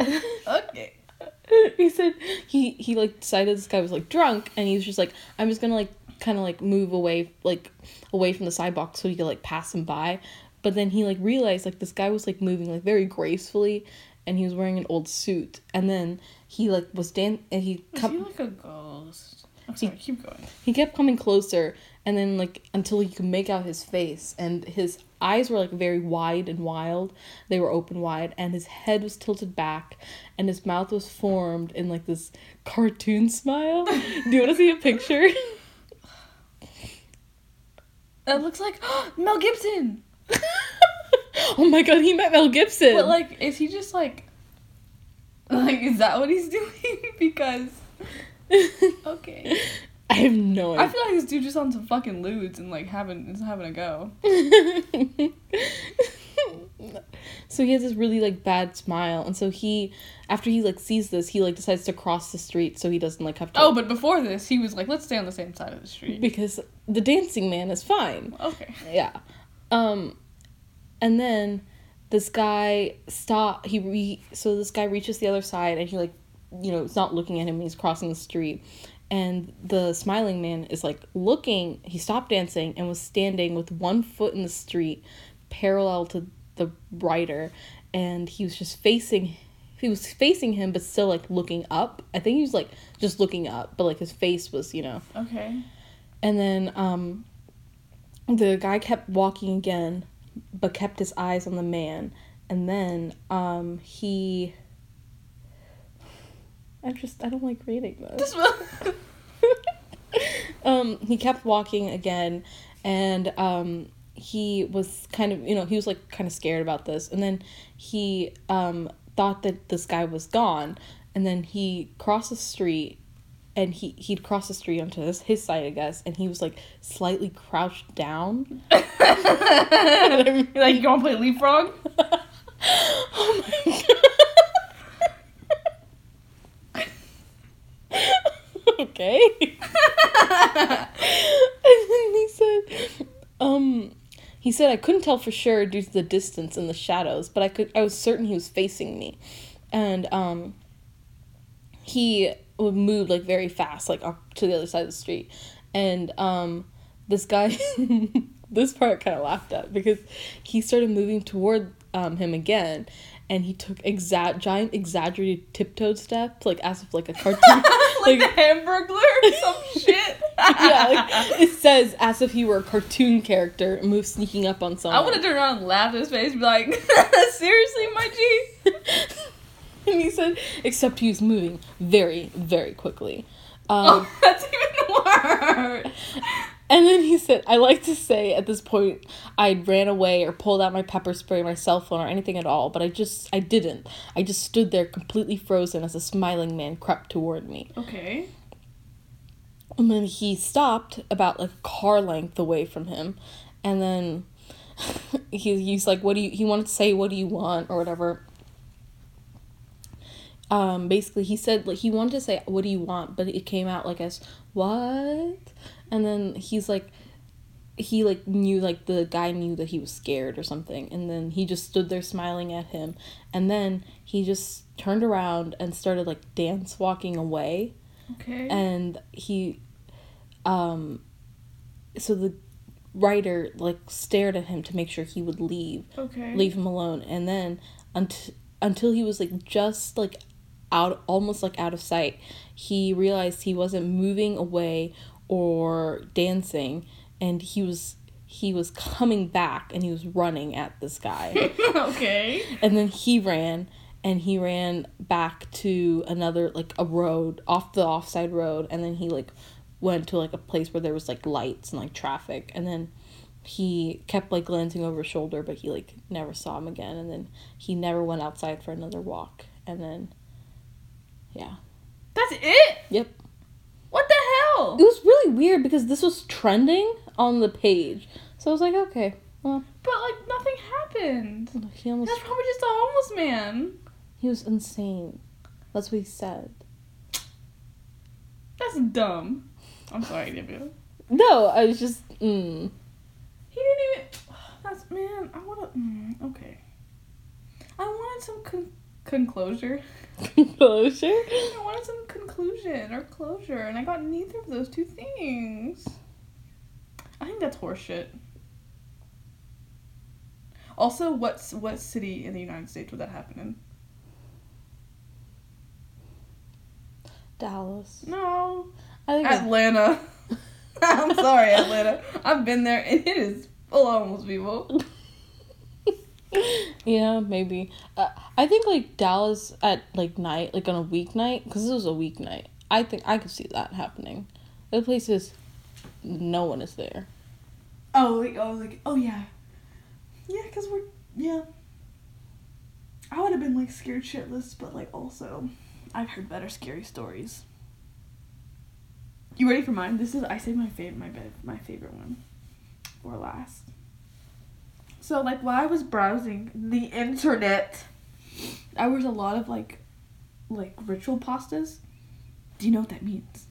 Speaker 1: Okay.
Speaker 2: he said he he like decided this guy was like drunk and he was just like i'm just gonna like kind of like move away like away from the sidewalk so he could like pass him by but then he like realized like this guy was like moving like very gracefully and he was wearing an old suit and then he like was dan and he
Speaker 1: Is
Speaker 2: come
Speaker 1: he like a ghost? I'm sorry. Keep going.
Speaker 2: he kept coming closer and then like until you could make out his face and his eyes were like very wide and wild they were open wide and his head was tilted back and his mouth was formed in like this cartoon smile do you want to see a picture
Speaker 1: That looks like Mel Gibson.
Speaker 2: oh my god he met mel gibson
Speaker 1: But like, is he just like, like, is that what he's doing? because okay,
Speaker 2: i have no idea.
Speaker 1: I feel like this dude just on some fucking ludes and like having is having a go.
Speaker 2: so he has this really like bad smile and so he after he like sees this he like decides to cross the street so he doesn't like have to
Speaker 1: Oh, but before this, he was like, let's stay on the same side of the street.
Speaker 2: because the dancing man is fine
Speaker 1: Okay.
Speaker 2: Yeah. Um and then this guy stop he re so this guy reaches the other side and he like you know, it's not looking at him, he's crossing the street. And the smiling man is like looking he stopped dancing and was standing with one foot in the street parallel to the rider and he was just facing he was facing him but still like looking up. I think he was like just looking up, but like his face was, you know.
Speaker 1: Okay.
Speaker 2: And then um the guy kept walking again, but kept his eyes on the man. And then um he I just I don't like reading this. Um he kept walking again and um he was kind of you know he was like kind of scared about this and then he um thought that this guy was gone and then he crossed the street and he he'd cross the street onto his, his side i guess and he was like slightly crouched down
Speaker 1: like you to play leapfrog?
Speaker 2: Oh my god. Okay. and then he said, um, he said I couldn't tell for sure due to the distance and the shadows, but I could I was certain he was facing me, and um, he would move like very fast, like up to the other side of the street, and um, this guy, this part kind of laughed at because he started moving toward um him again. And he took exa- giant exaggerated tiptoed steps, like as if like a cartoon,
Speaker 1: like, the Hamburglar or some shit.
Speaker 2: yeah, like, it says as if he were a cartoon character and move sneaking up on someone.
Speaker 1: I would have turned around and laughed in his face and be like, seriously, my G?
Speaker 2: and he said, except he was moving very, very quickly. Um,
Speaker 1: Oh, that's even worse.
Speaker 2: And then he said, I like to say at this point, I ran away or pulled out my pepper spray, my cell phone, or anything at all, but I just, I didn't. I just stood there completely frozen as a smiling man crept toward me.
Speaker 1: Okay.
Speaker 2: And then he stopped about like a car length away from him. And then he, he's like, What do you, he wanted to say, What do you want, or whatever. Um, basically, he said, like, he wanted to say, What do you want? But it came out like as, What? And then he's like, he like knew like the guy knew that he was scared or something and then he just stood there smiling at him and then he just turned around and started like dance walking away
Speaker 1: Okay.
Speaker 2: and he um so the writer like stared at him to make sure he would leave
Speaker 1: okay.
Speaker 2: leave him alone and then unt- until he was like just like out almost like out of sight he realized he wasn't moving away or dancing and he was he was coming back and he was running at this guy
Speaker 1: okay.
Speaker 2: and then he ran and he ran back to another like a road off the offside road and then he like went to like a place where there was like lights and like traffic and then he kept like glancing over his shoulder but he like never saw him again and then he never went outside for another walk and then yeah
Speaker 1: That's it?
Speaker 2: yep
Speaker 1: What the hell?
Speaker 2: it was really weird because this was trending on the page so i was like okay well
Speaker 1: But like nothing happened.
Speaker 2: he almost
Speaker 1: That's probably just a homeless man.
Speaker 2: he was insane that's what he said
Speaker 1: That's dumb. I'm sorry, Divya.
Speaker 2: no i was just mm.
Speaker 1: He didn't even. That's man. I wanna. Mm, okay. I wanted some con- conclosure.
Speaker 2: Closure?
Speaker 1: I wanted some conclusion or closure, and I got neither of those two things. I think that's horseshit. Also, what's what city in the United States would that happen in?
Speaker 2: Dallas.
Speaker 1: No,
Speaker 2: I think
Speaker 1: Atlanta. I'm sorry, Atlanta. I've been there, and it is full of homeless people.
Speaker 2: yeah, maybe. Uh, I think like Dallas at like night, like on a weeknight, because this was a weeknight. I think I could see that happening. The place is, no one is there.
Speaker 1: Oh, like oh, like oh yeah, yeah, cause we're yeah. I would have been like scared shitless, but like also, I've heard better scary stories. You ready for mine? This is I saved my favorite my bed my favorite one for last. So like while I was browsing the internet, I was a lot of like, like ritual pastas. Do you know what that means?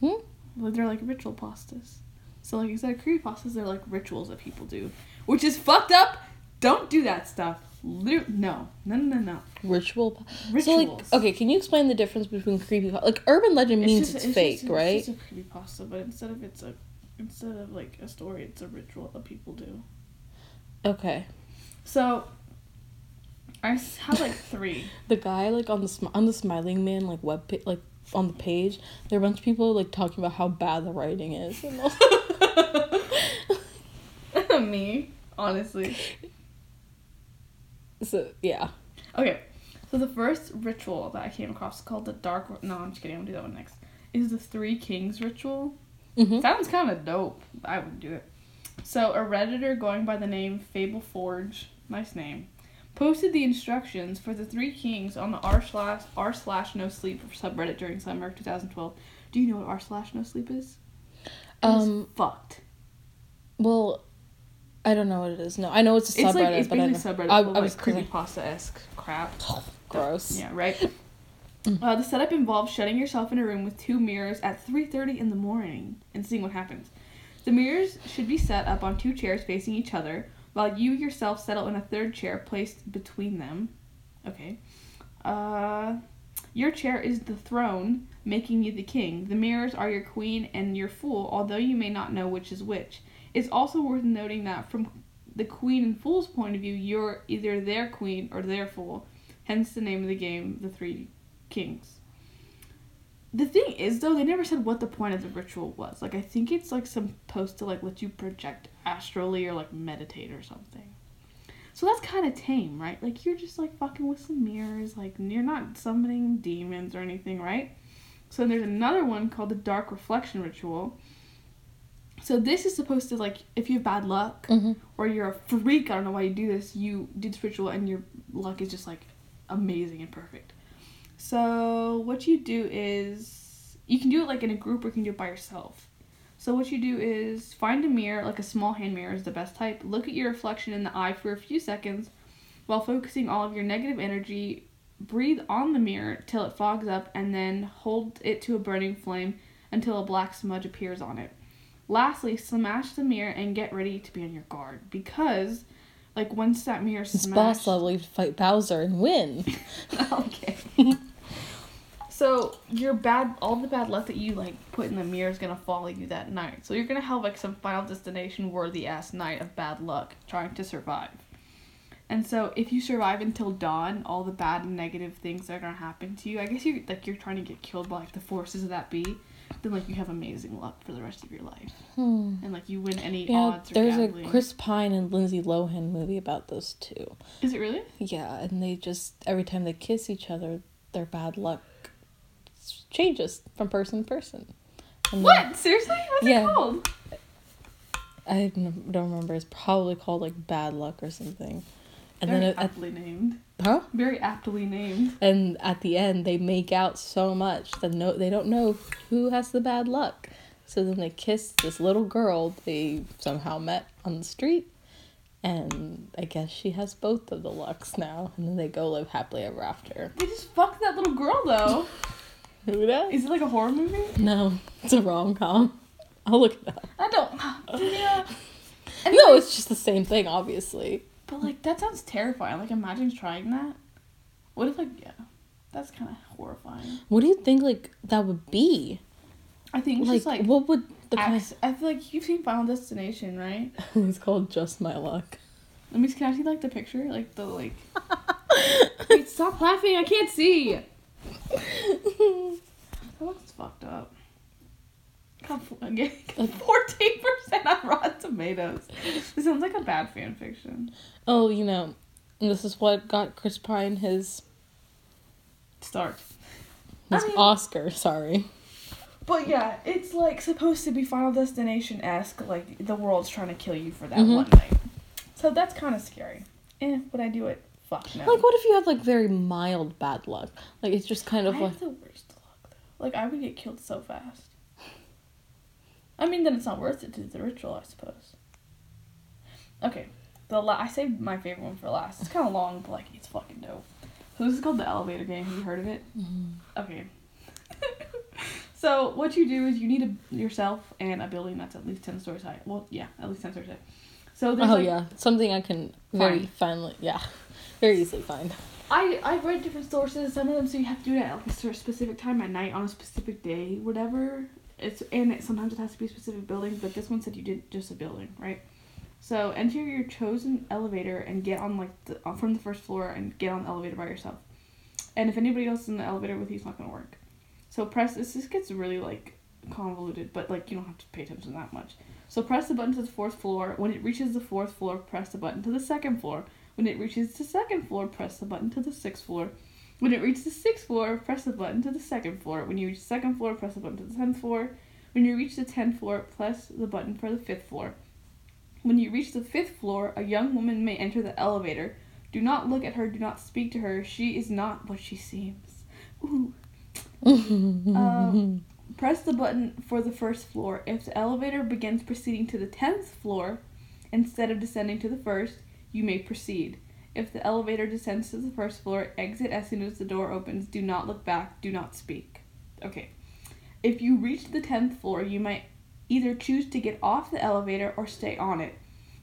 Speaker 2: Hmm?
Speaker 1: Well, they're like ritual pastas. So like instead of creepy pastas, they're like rituals that people do, which is fucked up. Don't do that stuff. No, no, no, no, no.
Speaker 2: Ritual. pa-
Speaker 1: Rituals.
Speaker 2: So like, okay, can you explain the difference between creepy? Like urban legend means
Speaker 1: just-
Speaker 2: it's, fake,
Speaker 1: just
Speaker 2: right?
Speaker 1: It's just a creepy pasta, but instead of it's a instead of like a story, it's a ritual that people do.
Speaker 2: Okay.
Speaker 1: So I have like three.
Speaker 2: The guy like on the smi- on the smiling man like web pa- like on the page, there are a bunch of people like talking about how bad the writing is.
Speaker 1: Me, honestly.
Speaker 2: so yeah.
Speaker 1: Okay, so the first ritual that I came across is called the Dark. No, I'm just kidding. I'm gonna do that one next. Is the Three Kings ritual.
Speaker 2: Mm-hmm.
Speaker 1: Sounds kind of dope. I would do it. So a redditor going by the name FableForge, nice name, posted the instructions for the Three Kings on the r slash r slash no sleep subreddit during summer of 2012. Do you know what r slash no sleep is? It
Speaker 2: Um.
Speaker 1: fucked.
Speaker 2: Well, I don't know what it is. No, I know it's a
Speaker 1: It's
Speaker 2: subreddit,
Speaker 1: like it's
Speaker 2: but I,
Speaker 1: subreddit
Speaker 2: I, I
Speaker 1: like
Speaker 2: was gonna-
Speaker 1: creepypasta esque crap.
Speaker 2: gross.
Speaker 1: Yeah, right. Uh, the setup involves shutting yourself in a room with two mirrors at 3:30 in the morning and seeing what happens. The mirrors should be set up on two chairs facing each other, while you yourself settle in a third chair placed between them. Okay. Uh, your chair is the throne, making you the king. The mirrors are your queen and your fool, although you may not know which is which. It's also worth noting that from the queen and fool's point of view, you're either their queen or their fool. Hence the name of the game, The Three Kings. The thing is though, they never said what the point of the ritual was. Like I think it's like supposed to like let you project astrally or like meditate or something. So that's kind of tame, right? Like you're just like fucking with some mirrors, like you're not summoning demons or anything, right? So there's another one called the Dark Reflection Ritual. So this is supposed to like if you have bad luck
Speaker 2: Mhm.
Speaker 1: or you're a freak, I don't know why you do this, you do this ritual and your luck is just like amazing and perfect. So what you do is you can do it like in a group or you can do it by yourself. So what you do is find a mirror, like a small hand mirror is the best type. Look at your reflection in the eye for a few seconds while focusing all of your negative energy. Breathe on the mirror till it fogs up and then hold it to a burning flame until a black smudge appears on it. Lastly, smash the mirror and get ready to be on your guard because like once that mirror
Speaker 2: It's
Speaker 1: smashed
Speaker 2: boss level. You to fight Bowser and win.
Speaker 1: okay. so your bad, all the bad luck that you like put in the mirror is gonna follow you that night. So you're gonna have like some Final Destination worthy ass night of bad luck trying to survive. And so if you survive until dawn, all the bad and negative things that are gonna happen to you, I guess you like you're trying to get killed by like the forces of that be. Then like you have amazing luck for the rest of your life,
Speaker 2: Hmm.
Speaker 1: and like you win any
Speaker 2: Yeah,
Speaker 1: odds or
Speaker 2: there's a. Chris Pine and Lindsay Lohan movie about those two.
Speaker 1: Is it really?
Speaker 2: Yeah, and they just every time they kiss each other, their bad luck changes from person to person. And then-
Speaker 1: What? Seriously? What's
Speaker 2: Yeah.
Speaker 1: it called?
Speaker 2: I don't remember. It's probably called like bad luck or something. And
Speaker 1: Very
Speaker 2: then it, at,
Speaker 1: aptly named.
Speaker 2: huh?
Speaker 1: Very aptly named.
Speaker 2: And at the end, they make out so much that no, they don't know who has the bad luck. So then they kiss this little girl they somehow met on the street, and I guess she has both of the lucks now. And then they go live happily ever after.
Speaker 1: They just fucked that little girl though.
Speaker 2: Who does?
Speaker 1: Is it like a horror movie?
Speaker 2: No, it's a rom com. I'll look it up.
Speaker 1: I don't. Yeah.
Speaker 2: No, it's just the same thing, obviously.
Speaker 1: But like that sounds terrifying. Like imagine trying that. What if like yeah, that's kind of horrifying.
Speaker 2: What do you think like that would be?
Speaker 1: I think
Speaker 2: Like,
Speaker 1: just like
Speaker 2: what would the kind
Speaker 1: acts- I feel like you've seen Final Destination, right?
Speaker 2: it's called Just My Luck.
Speaker 1: Let me can I see like the picture, like the like. Wait, stop laughing! I can't see. That looks fucked up. Fourteen percent on Rotten Tomatoes. This sounds like a bad fan fiction.
Speaker 2: Oh, you know, this is what got Chris Pine his,
Speaker 1: Start.
Speaker 2: his
Speaker 1: I mean-
Speaker 2: Oscar. Sorry.
Speaker 1: But yeah, it's like supposed to be Final Destination esque, like the world's trying to kill you for that
Speaker 2: Mhm.
Speaker 1: one night. So that's kind of scary. Eh, would I do it? Fuck no.
Speaker 2: Like, what if you have like very mild bad luck? Like, it's just kind
Speaker 1: I
Speaker 2: of like
Speaker 1: have the worst luck though. Like I would get killed so fast. I mean, then it's not worth it to do the ritual, I suppose. Okay, the la- I saved my favorite one for last. It's kind of long, but like it's fucking dope. So this is called the elevator game. Have you heard of it? Mm-hmm. Okay. so what you do is you need a, yourself and a building that's at least ten stories high. Well, yeah, at least ten stories high. So there's
Speaker 2: oh
Speaker 1: like,
Speaker 2: yeah, something I can very
Speaker 1: Find.
Speaker 2: finally yeah, very easily find.
Speaker 1: I I've read different sources. Some of them say you have to do it at like a specific time at night on a specific day, whatever. It's and it, sometimes it has to be a specific building, but this one said you did just a building, right? So enter your chosen elevator and get on like the, from the first floor and get on the elevator by yourself. And if anybody else is in the elevator with you, it's not gonna work. So press this. This gets really like convoluted, but like you don't have to pay attention that much. So press the button to the fourth floor. When it reaches the fourth floor, press the button to the second floor. When it reaches the second floor, press the button to the sixth floor. When it reaches the sixth floor, press the button to the second floor. When you reach the second floor, press the button to the tenth floor. When you reach the tenth floor, press the button for the fifth floor. When you reach the fifth floor, a young woman may enter the elevator. Do not look at her, do not speak to her. She is not what she seems. Ooh. Um, press the button for the first floor. If the elevator begins proceeding to the 10th floor Instead of descending to the first, you may proceed. If the elevator descends to the first floor, exit as soon as the door opens. Do not look back. Do not speak. Okay. If you reach the 10th floor, you might either choose to get off the elevator or stay on it.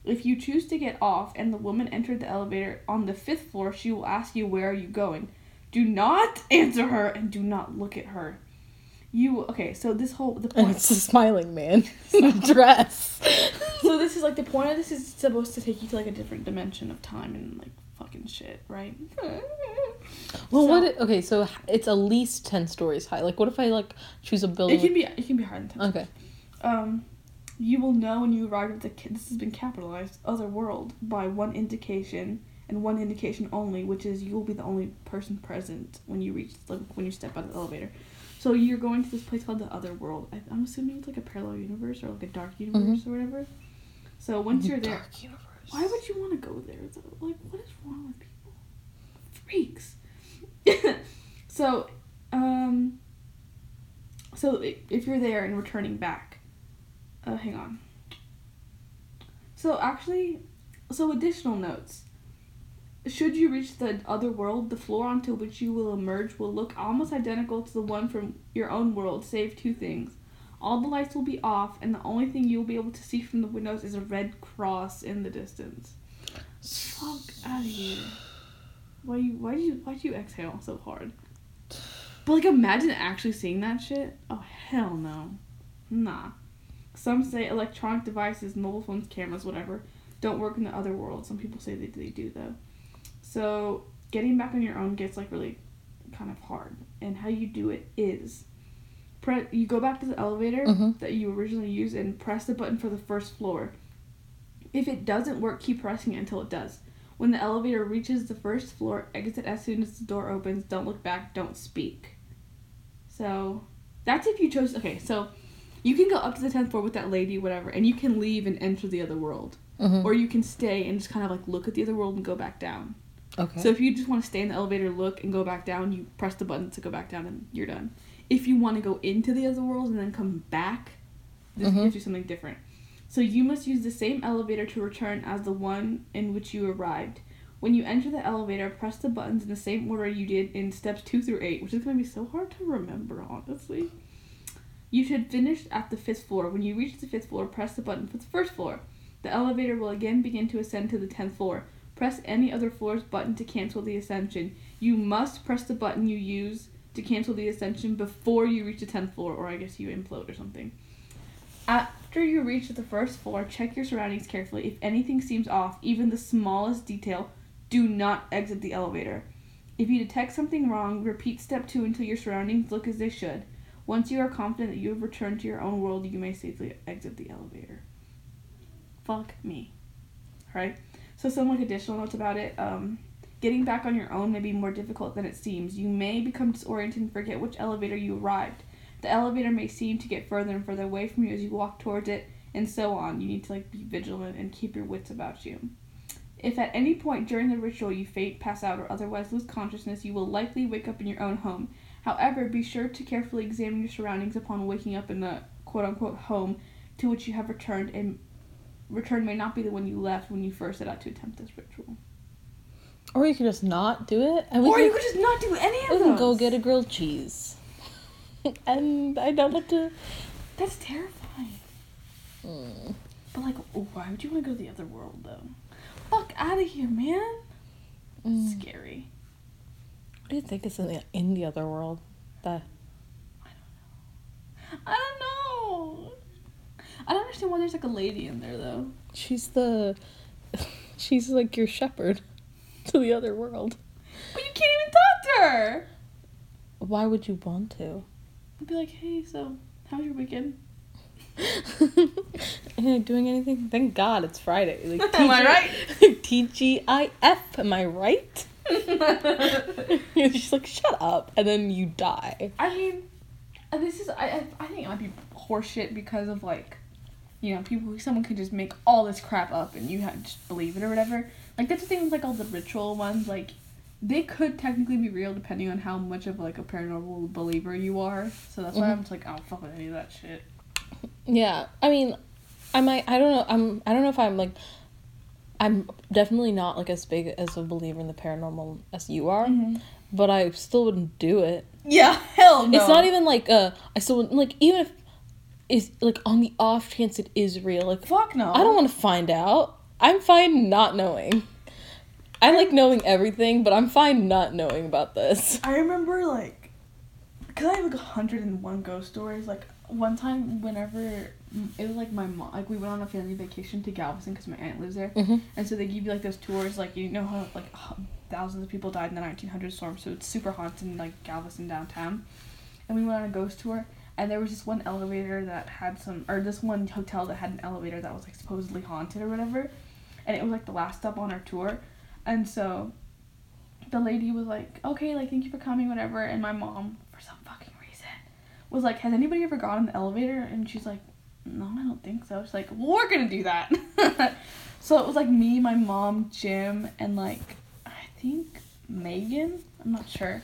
Speaker 1: If you choose to get off and the woman entered the elevator on the fifth floor, she will ask you, Where are you going? Do not answer her and do not look at her. You okay, so this whole the
Speaker 2: And it's a smiling man in a dress.
Speaker 1: so this is like the point of this is supposed to take you to like a different dimension of time and like fucking shit, right?
Speaker 2: Well,
Speaker 1: So-
Speaker 2: what? Okay, so it's at least ten stories high. Like, what if I like choose a building?
Speaker 1: It can be it can be higher than ten.
Speaker 2: okay.
Speaker 1: Um, you will know when you arrive at the ki- this has been capitalized other world by one indication and one indication only, which is you will be the only person present when you reach like when you step out of the elevator. So you're going to this place called the other world. I, I'm assuming it's like a parallel universe or like a dark universe or whatever. So once you're there,
Speaker 2: Dark universe.
Speaker 1: Why would you want to go there? though? Like, what is wrong with people? Freaks. so, um, so if you're there and returning back, uh, hang on. So actually, so additional notes. Should you reach the other world, the floor onto which you will emerge will look almost identical to the one from your own world, save two things. All the lights will be off, and the only thing you'll be able to see from the windows is a red cross in the distance. Fuck out of here. Why you why do you why do you exhale so hard? But like imagine actually seeing that shit. Oh hell no. Nah. Some say electronic devices, mobile phones, cameras, whatever, don't work in the other world. Some people say they, they do though. So getting back on your own gets like really kind of hard. And how you do it is pre- you go back to the elevator
Speaker 2: Mhm.
Speaker 1: that you originally used and press the button for the first floor. If it doesn't work, keep pressing it until it does. When the elevator reaches the first floor, exit as soon as the door opens. Don't look back, don't speak. So that's if you chose. Okay, so you can go up to the 10th floor with that lady, whatever, and you can leave and enter the other world.
Speaker 2: Mhm.
Speaker 1: Or you can stay and just kind of like look at the other world and go back down.
Speaker 2: Okay.
Speaker 1: So if you just want to stay in the elevator, look, and go back down, you press the button to go back down and you're done. If you want to go into the other world and then come back, this
Speaker 2: Mhm.
Speaker 1: gives you something different. So you must use the same elevator to return as the one in which you arrived. When you enter the elevator, press the buttons in the same order you did in steps 2 through 8, which is going to be so hard to remember, honestly. You should finish at the fifth floor. When you reach the fifth floor, press the button for the first floor. The elevator will again begin to ascend to the 10th floor. Press any other floor's button to cancel the ascension. You must press the button you use to cancel the ascension before you reach the 10th floor, or I guess you implode or something. After you reach the first floor, check your surroundings carefully. If anything seems off, even the smallest detail, do not exit the elevator. If you detect something wrong, repeat step two until your surroundings look as they should. Once you are confident that you have returned to your own world, you may safely exit the elevator. Fuck me. Right? So some like additional notes about it. Um, getting back on your own may be more difficult than it seems. You may become disoriented and forget which elevator you arrived. The elevator may seem to get further and further away from you as you walk towards it, and so on. You need to like be vigilant and keep your wits about you. If at any point during the ritual you faint, pass out, or otherwise lose consciousness, you will likely wake up in your own home. However, be sure to carefully examine your surroundings upon waking up in the quote unquote home to which you have returned, and return may not be the one you left when you first set out to attempt this ritual.
Speaker 2: Or you could just not do it, and we
Speaker 1: or
Speaker 2: can,
Speaker 1: you could just not do any
Speaker 2: we
Speaker 1: of
Speaker 2: can go get a grilled cheese, and I don't have to.
Speaker 1: That's terrifying.
Speaker 2: Mm.
Speaker 1: But like, why would you want to go to the other world though? Fuck out of here, man.
Speaker 2: Mm.
Speaker 1: Scary.
Speaker 2: What do you think is in the, in the other world? That
Speaker 1: I don't know. I don't know. I don't understand why there's like a lady in there though.
Speaker 2: she's the, she's like your shepherd to the other world.
Speaker 1: But you can't even talk to her.
Speaker 2: Why would you want to?
Speaker 1: I'd be like, hey, so how's your weekend?
Speaker 2: Doing anything? Thank God it's Friday. Like,
Speaker 1: Am I right?
Speaker 2: TGIF. Am I right? She's like, shut up, and then you die.
Speaker 1: I mean, uh, this is I I, I think it might be horseshit because of like, you know, people someone could just make all this crap up and you have to just believe it or whatever. Like that's the thing with like all the ritual ones. Like, they could technically be real depending on how much of like a paranormal believer you are. So that's why
Speaker 2: Mhm.
Speaker 1: I'm just like, I don't fuck with any of that shit.
Speaker 2: Yeah, I mean, I might. I don't know. I'm. I don't know if I'm like I'm definitely not like as big as a believer in the paranormal as you are,
Speaker 1: Mm-hmm.
Speaker 2: but I still wouldn't do it.
Speaker 1: Yeah, hell no.
Speaker 2: It's not even like uh I still wouldn't like even if it's like on the off chance it is real, like
Speaker 1: Fuck no.
Speaker 2: I don't want to find out. I'm fine not knowing. I like knowing everything, but I'm fine not knowing about this.
Speaker 1: I remember like, cause I have like a hundred and one ghost stories. Like one time, whenever it was like my mom, like we went on a family vacation to Galveston because my aunt lives there,
Speaker 2: Mhm.
Speaker 1: and so they give you like those tours. Like you know how like thousands of people died in the 1900 storm, so it's super haunted in like Galveston downtown. And we went on a ghost tour, and there was this one elevator that had some, or this one hotel that had an elevator that was like supposedly haunted or whatever, and it was like the last stop on our tour, and so the lady was like, okay, like, thank you for coming, whatever. And my mom, for some fucking reason, was like, has anybody ever gone in the elevator? And she's like, no, I don't think so. She's like, well, we're gonna do that. so it was like me, my mom, Jim, and like, I think Megan, I'm not sure.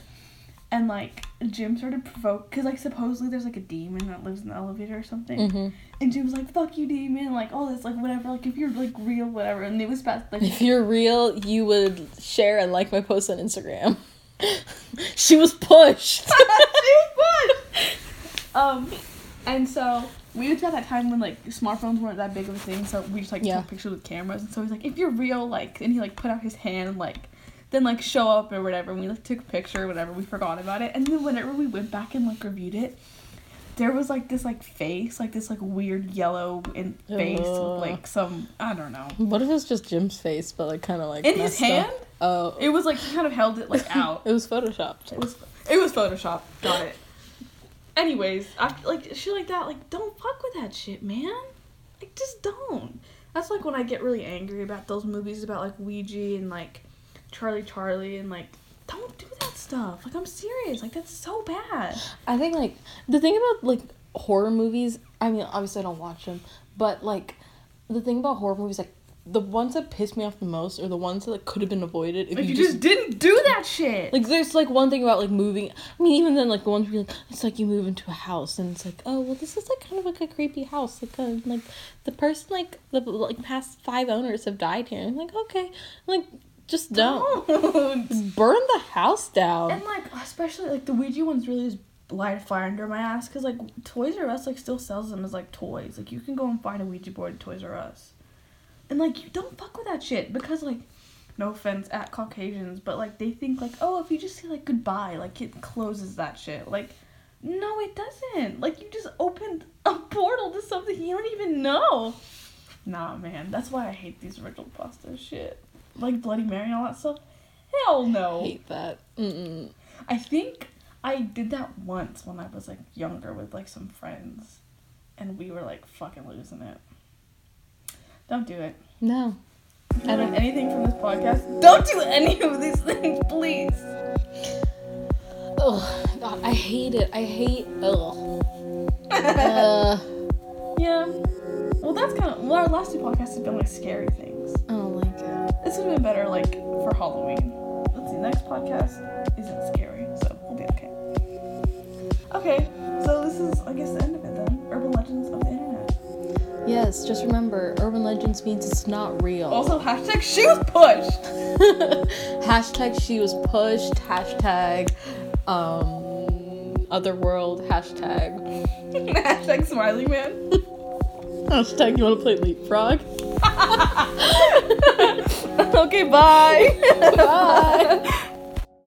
Speaker 1: And like, Jim started provoke, cause like supposedly there's like a demon that lives in the elevator or something.
Speaker 2: Mm-hmm.
Speaker 1: And Jim was like, fuck you, demon, like, all this, like, whatever, like, if you're like real, whatever. And it was past, like,
Speaker 2: If you're real, you would share and like my post on Instagram. she was pushed.
Speaker 1: she was pushed. Um, and so we was at that time when like smartphones weren't that big of a thing, so we just like
Speaker 2: Yeah.
Speaker 1: took pictures with cameras. And so he's like, if you're real, like, and he like put out his hand, like, then like show up or whatever. And we like took a picture, or whatever. We forgot about it, and then whenever we went back and like reviewed it. There was like this like face, like this like weird yellow in face,
Speaker 2: Ugh.
Speaker 1: like some I don't know.
Speaker 2: what if it's just Jim's face, but like kind of like
Speaker 1: In his
Speaker 2: messed up?
Speaker 1: hand,
Speaker 2: Oh,
Speaker 1: it was like he kind of held it like out.
Speaker 2: it was photoshopped.
Speaker 1: It was it was photoshopped Got it. Anyways, after like shit like that, like don't fuck with that shit, man. Like just don't. That's like when I get really angry about those movies about like Ouija and like Charlie Charlie and like don't do that stuff. Like I'm serious. Like that's so bad.
Speaker 2: I think like the thing about like horror movies. I mean, obviously I don't watch them, but like the thing about horror movies, like the ones that piss me off the most are the ones that like could have been avoided if
Speaker 1: Like
Speaker 2: you,
Speaker 1: you
Speaker 2: just,
Speaker 1: just didn't do that shit.
Speaker 2: like there's like one thing about like moving. I mean, even then like the ones where you're like it's like you move into a house and it's like oh well this is like kind of like a creepy house like uh, like the person like the like past five owners have died here. I'm like okay, like just don't
Speaker 1: Don't.
Speaker 2: burn the house down.
Speaker 1: And like especially like the Ouija ones really just light a fire under my ass because like Toys R Us like still sells them as like toys. Like you can go and find a Ouija board at Toys R Us, and like you don't fuck with that shit because like no offense at Caucasians, but like they think like oh if you just say like goodbye like it closes that shit. Like no it doesn't. Like you just opened a portal to something you don't even know. Nah man, that's why I hate these original pasta shit. Like Bloody Mary and all that stuff. Hell no.
Speaker 2: hate that. Mm-mm.
Speaker 1: I think I did that once when I was like younger with like some friends, and we were like fucking losing it. Don't do it.
Speaker 2: No. I don't-
Speaker 1: anything from this podcast, don't do any of these things, please.
Speaker 2: Oh God, I hate it. I hate. Ugh. uh,
Speaker 1: Yeah. Well, that's kind of. Well, our last two podcasts have been like scary things.
Speaker 2: I it.
Speaker 1: This would have been better like for Halloween. Let's see. Next podcast isn't scary, so we'll be okay. Okay, so this is I guess the end of it then. Urban legends of the internet.
Speaker 2: Yes, just remember, urban legends means it's not real.
Speaker 1: Also, hashtag she was pushed.
Speaker 2: hashtag she was pushed. Hashtag um otherworld. Hashtag
Speaker 1: hashtag smiling man.
Speaker 2: hashtag you want to play leapfrog.
Speaker 1: Okay, bye.
Speaker 2: Bye.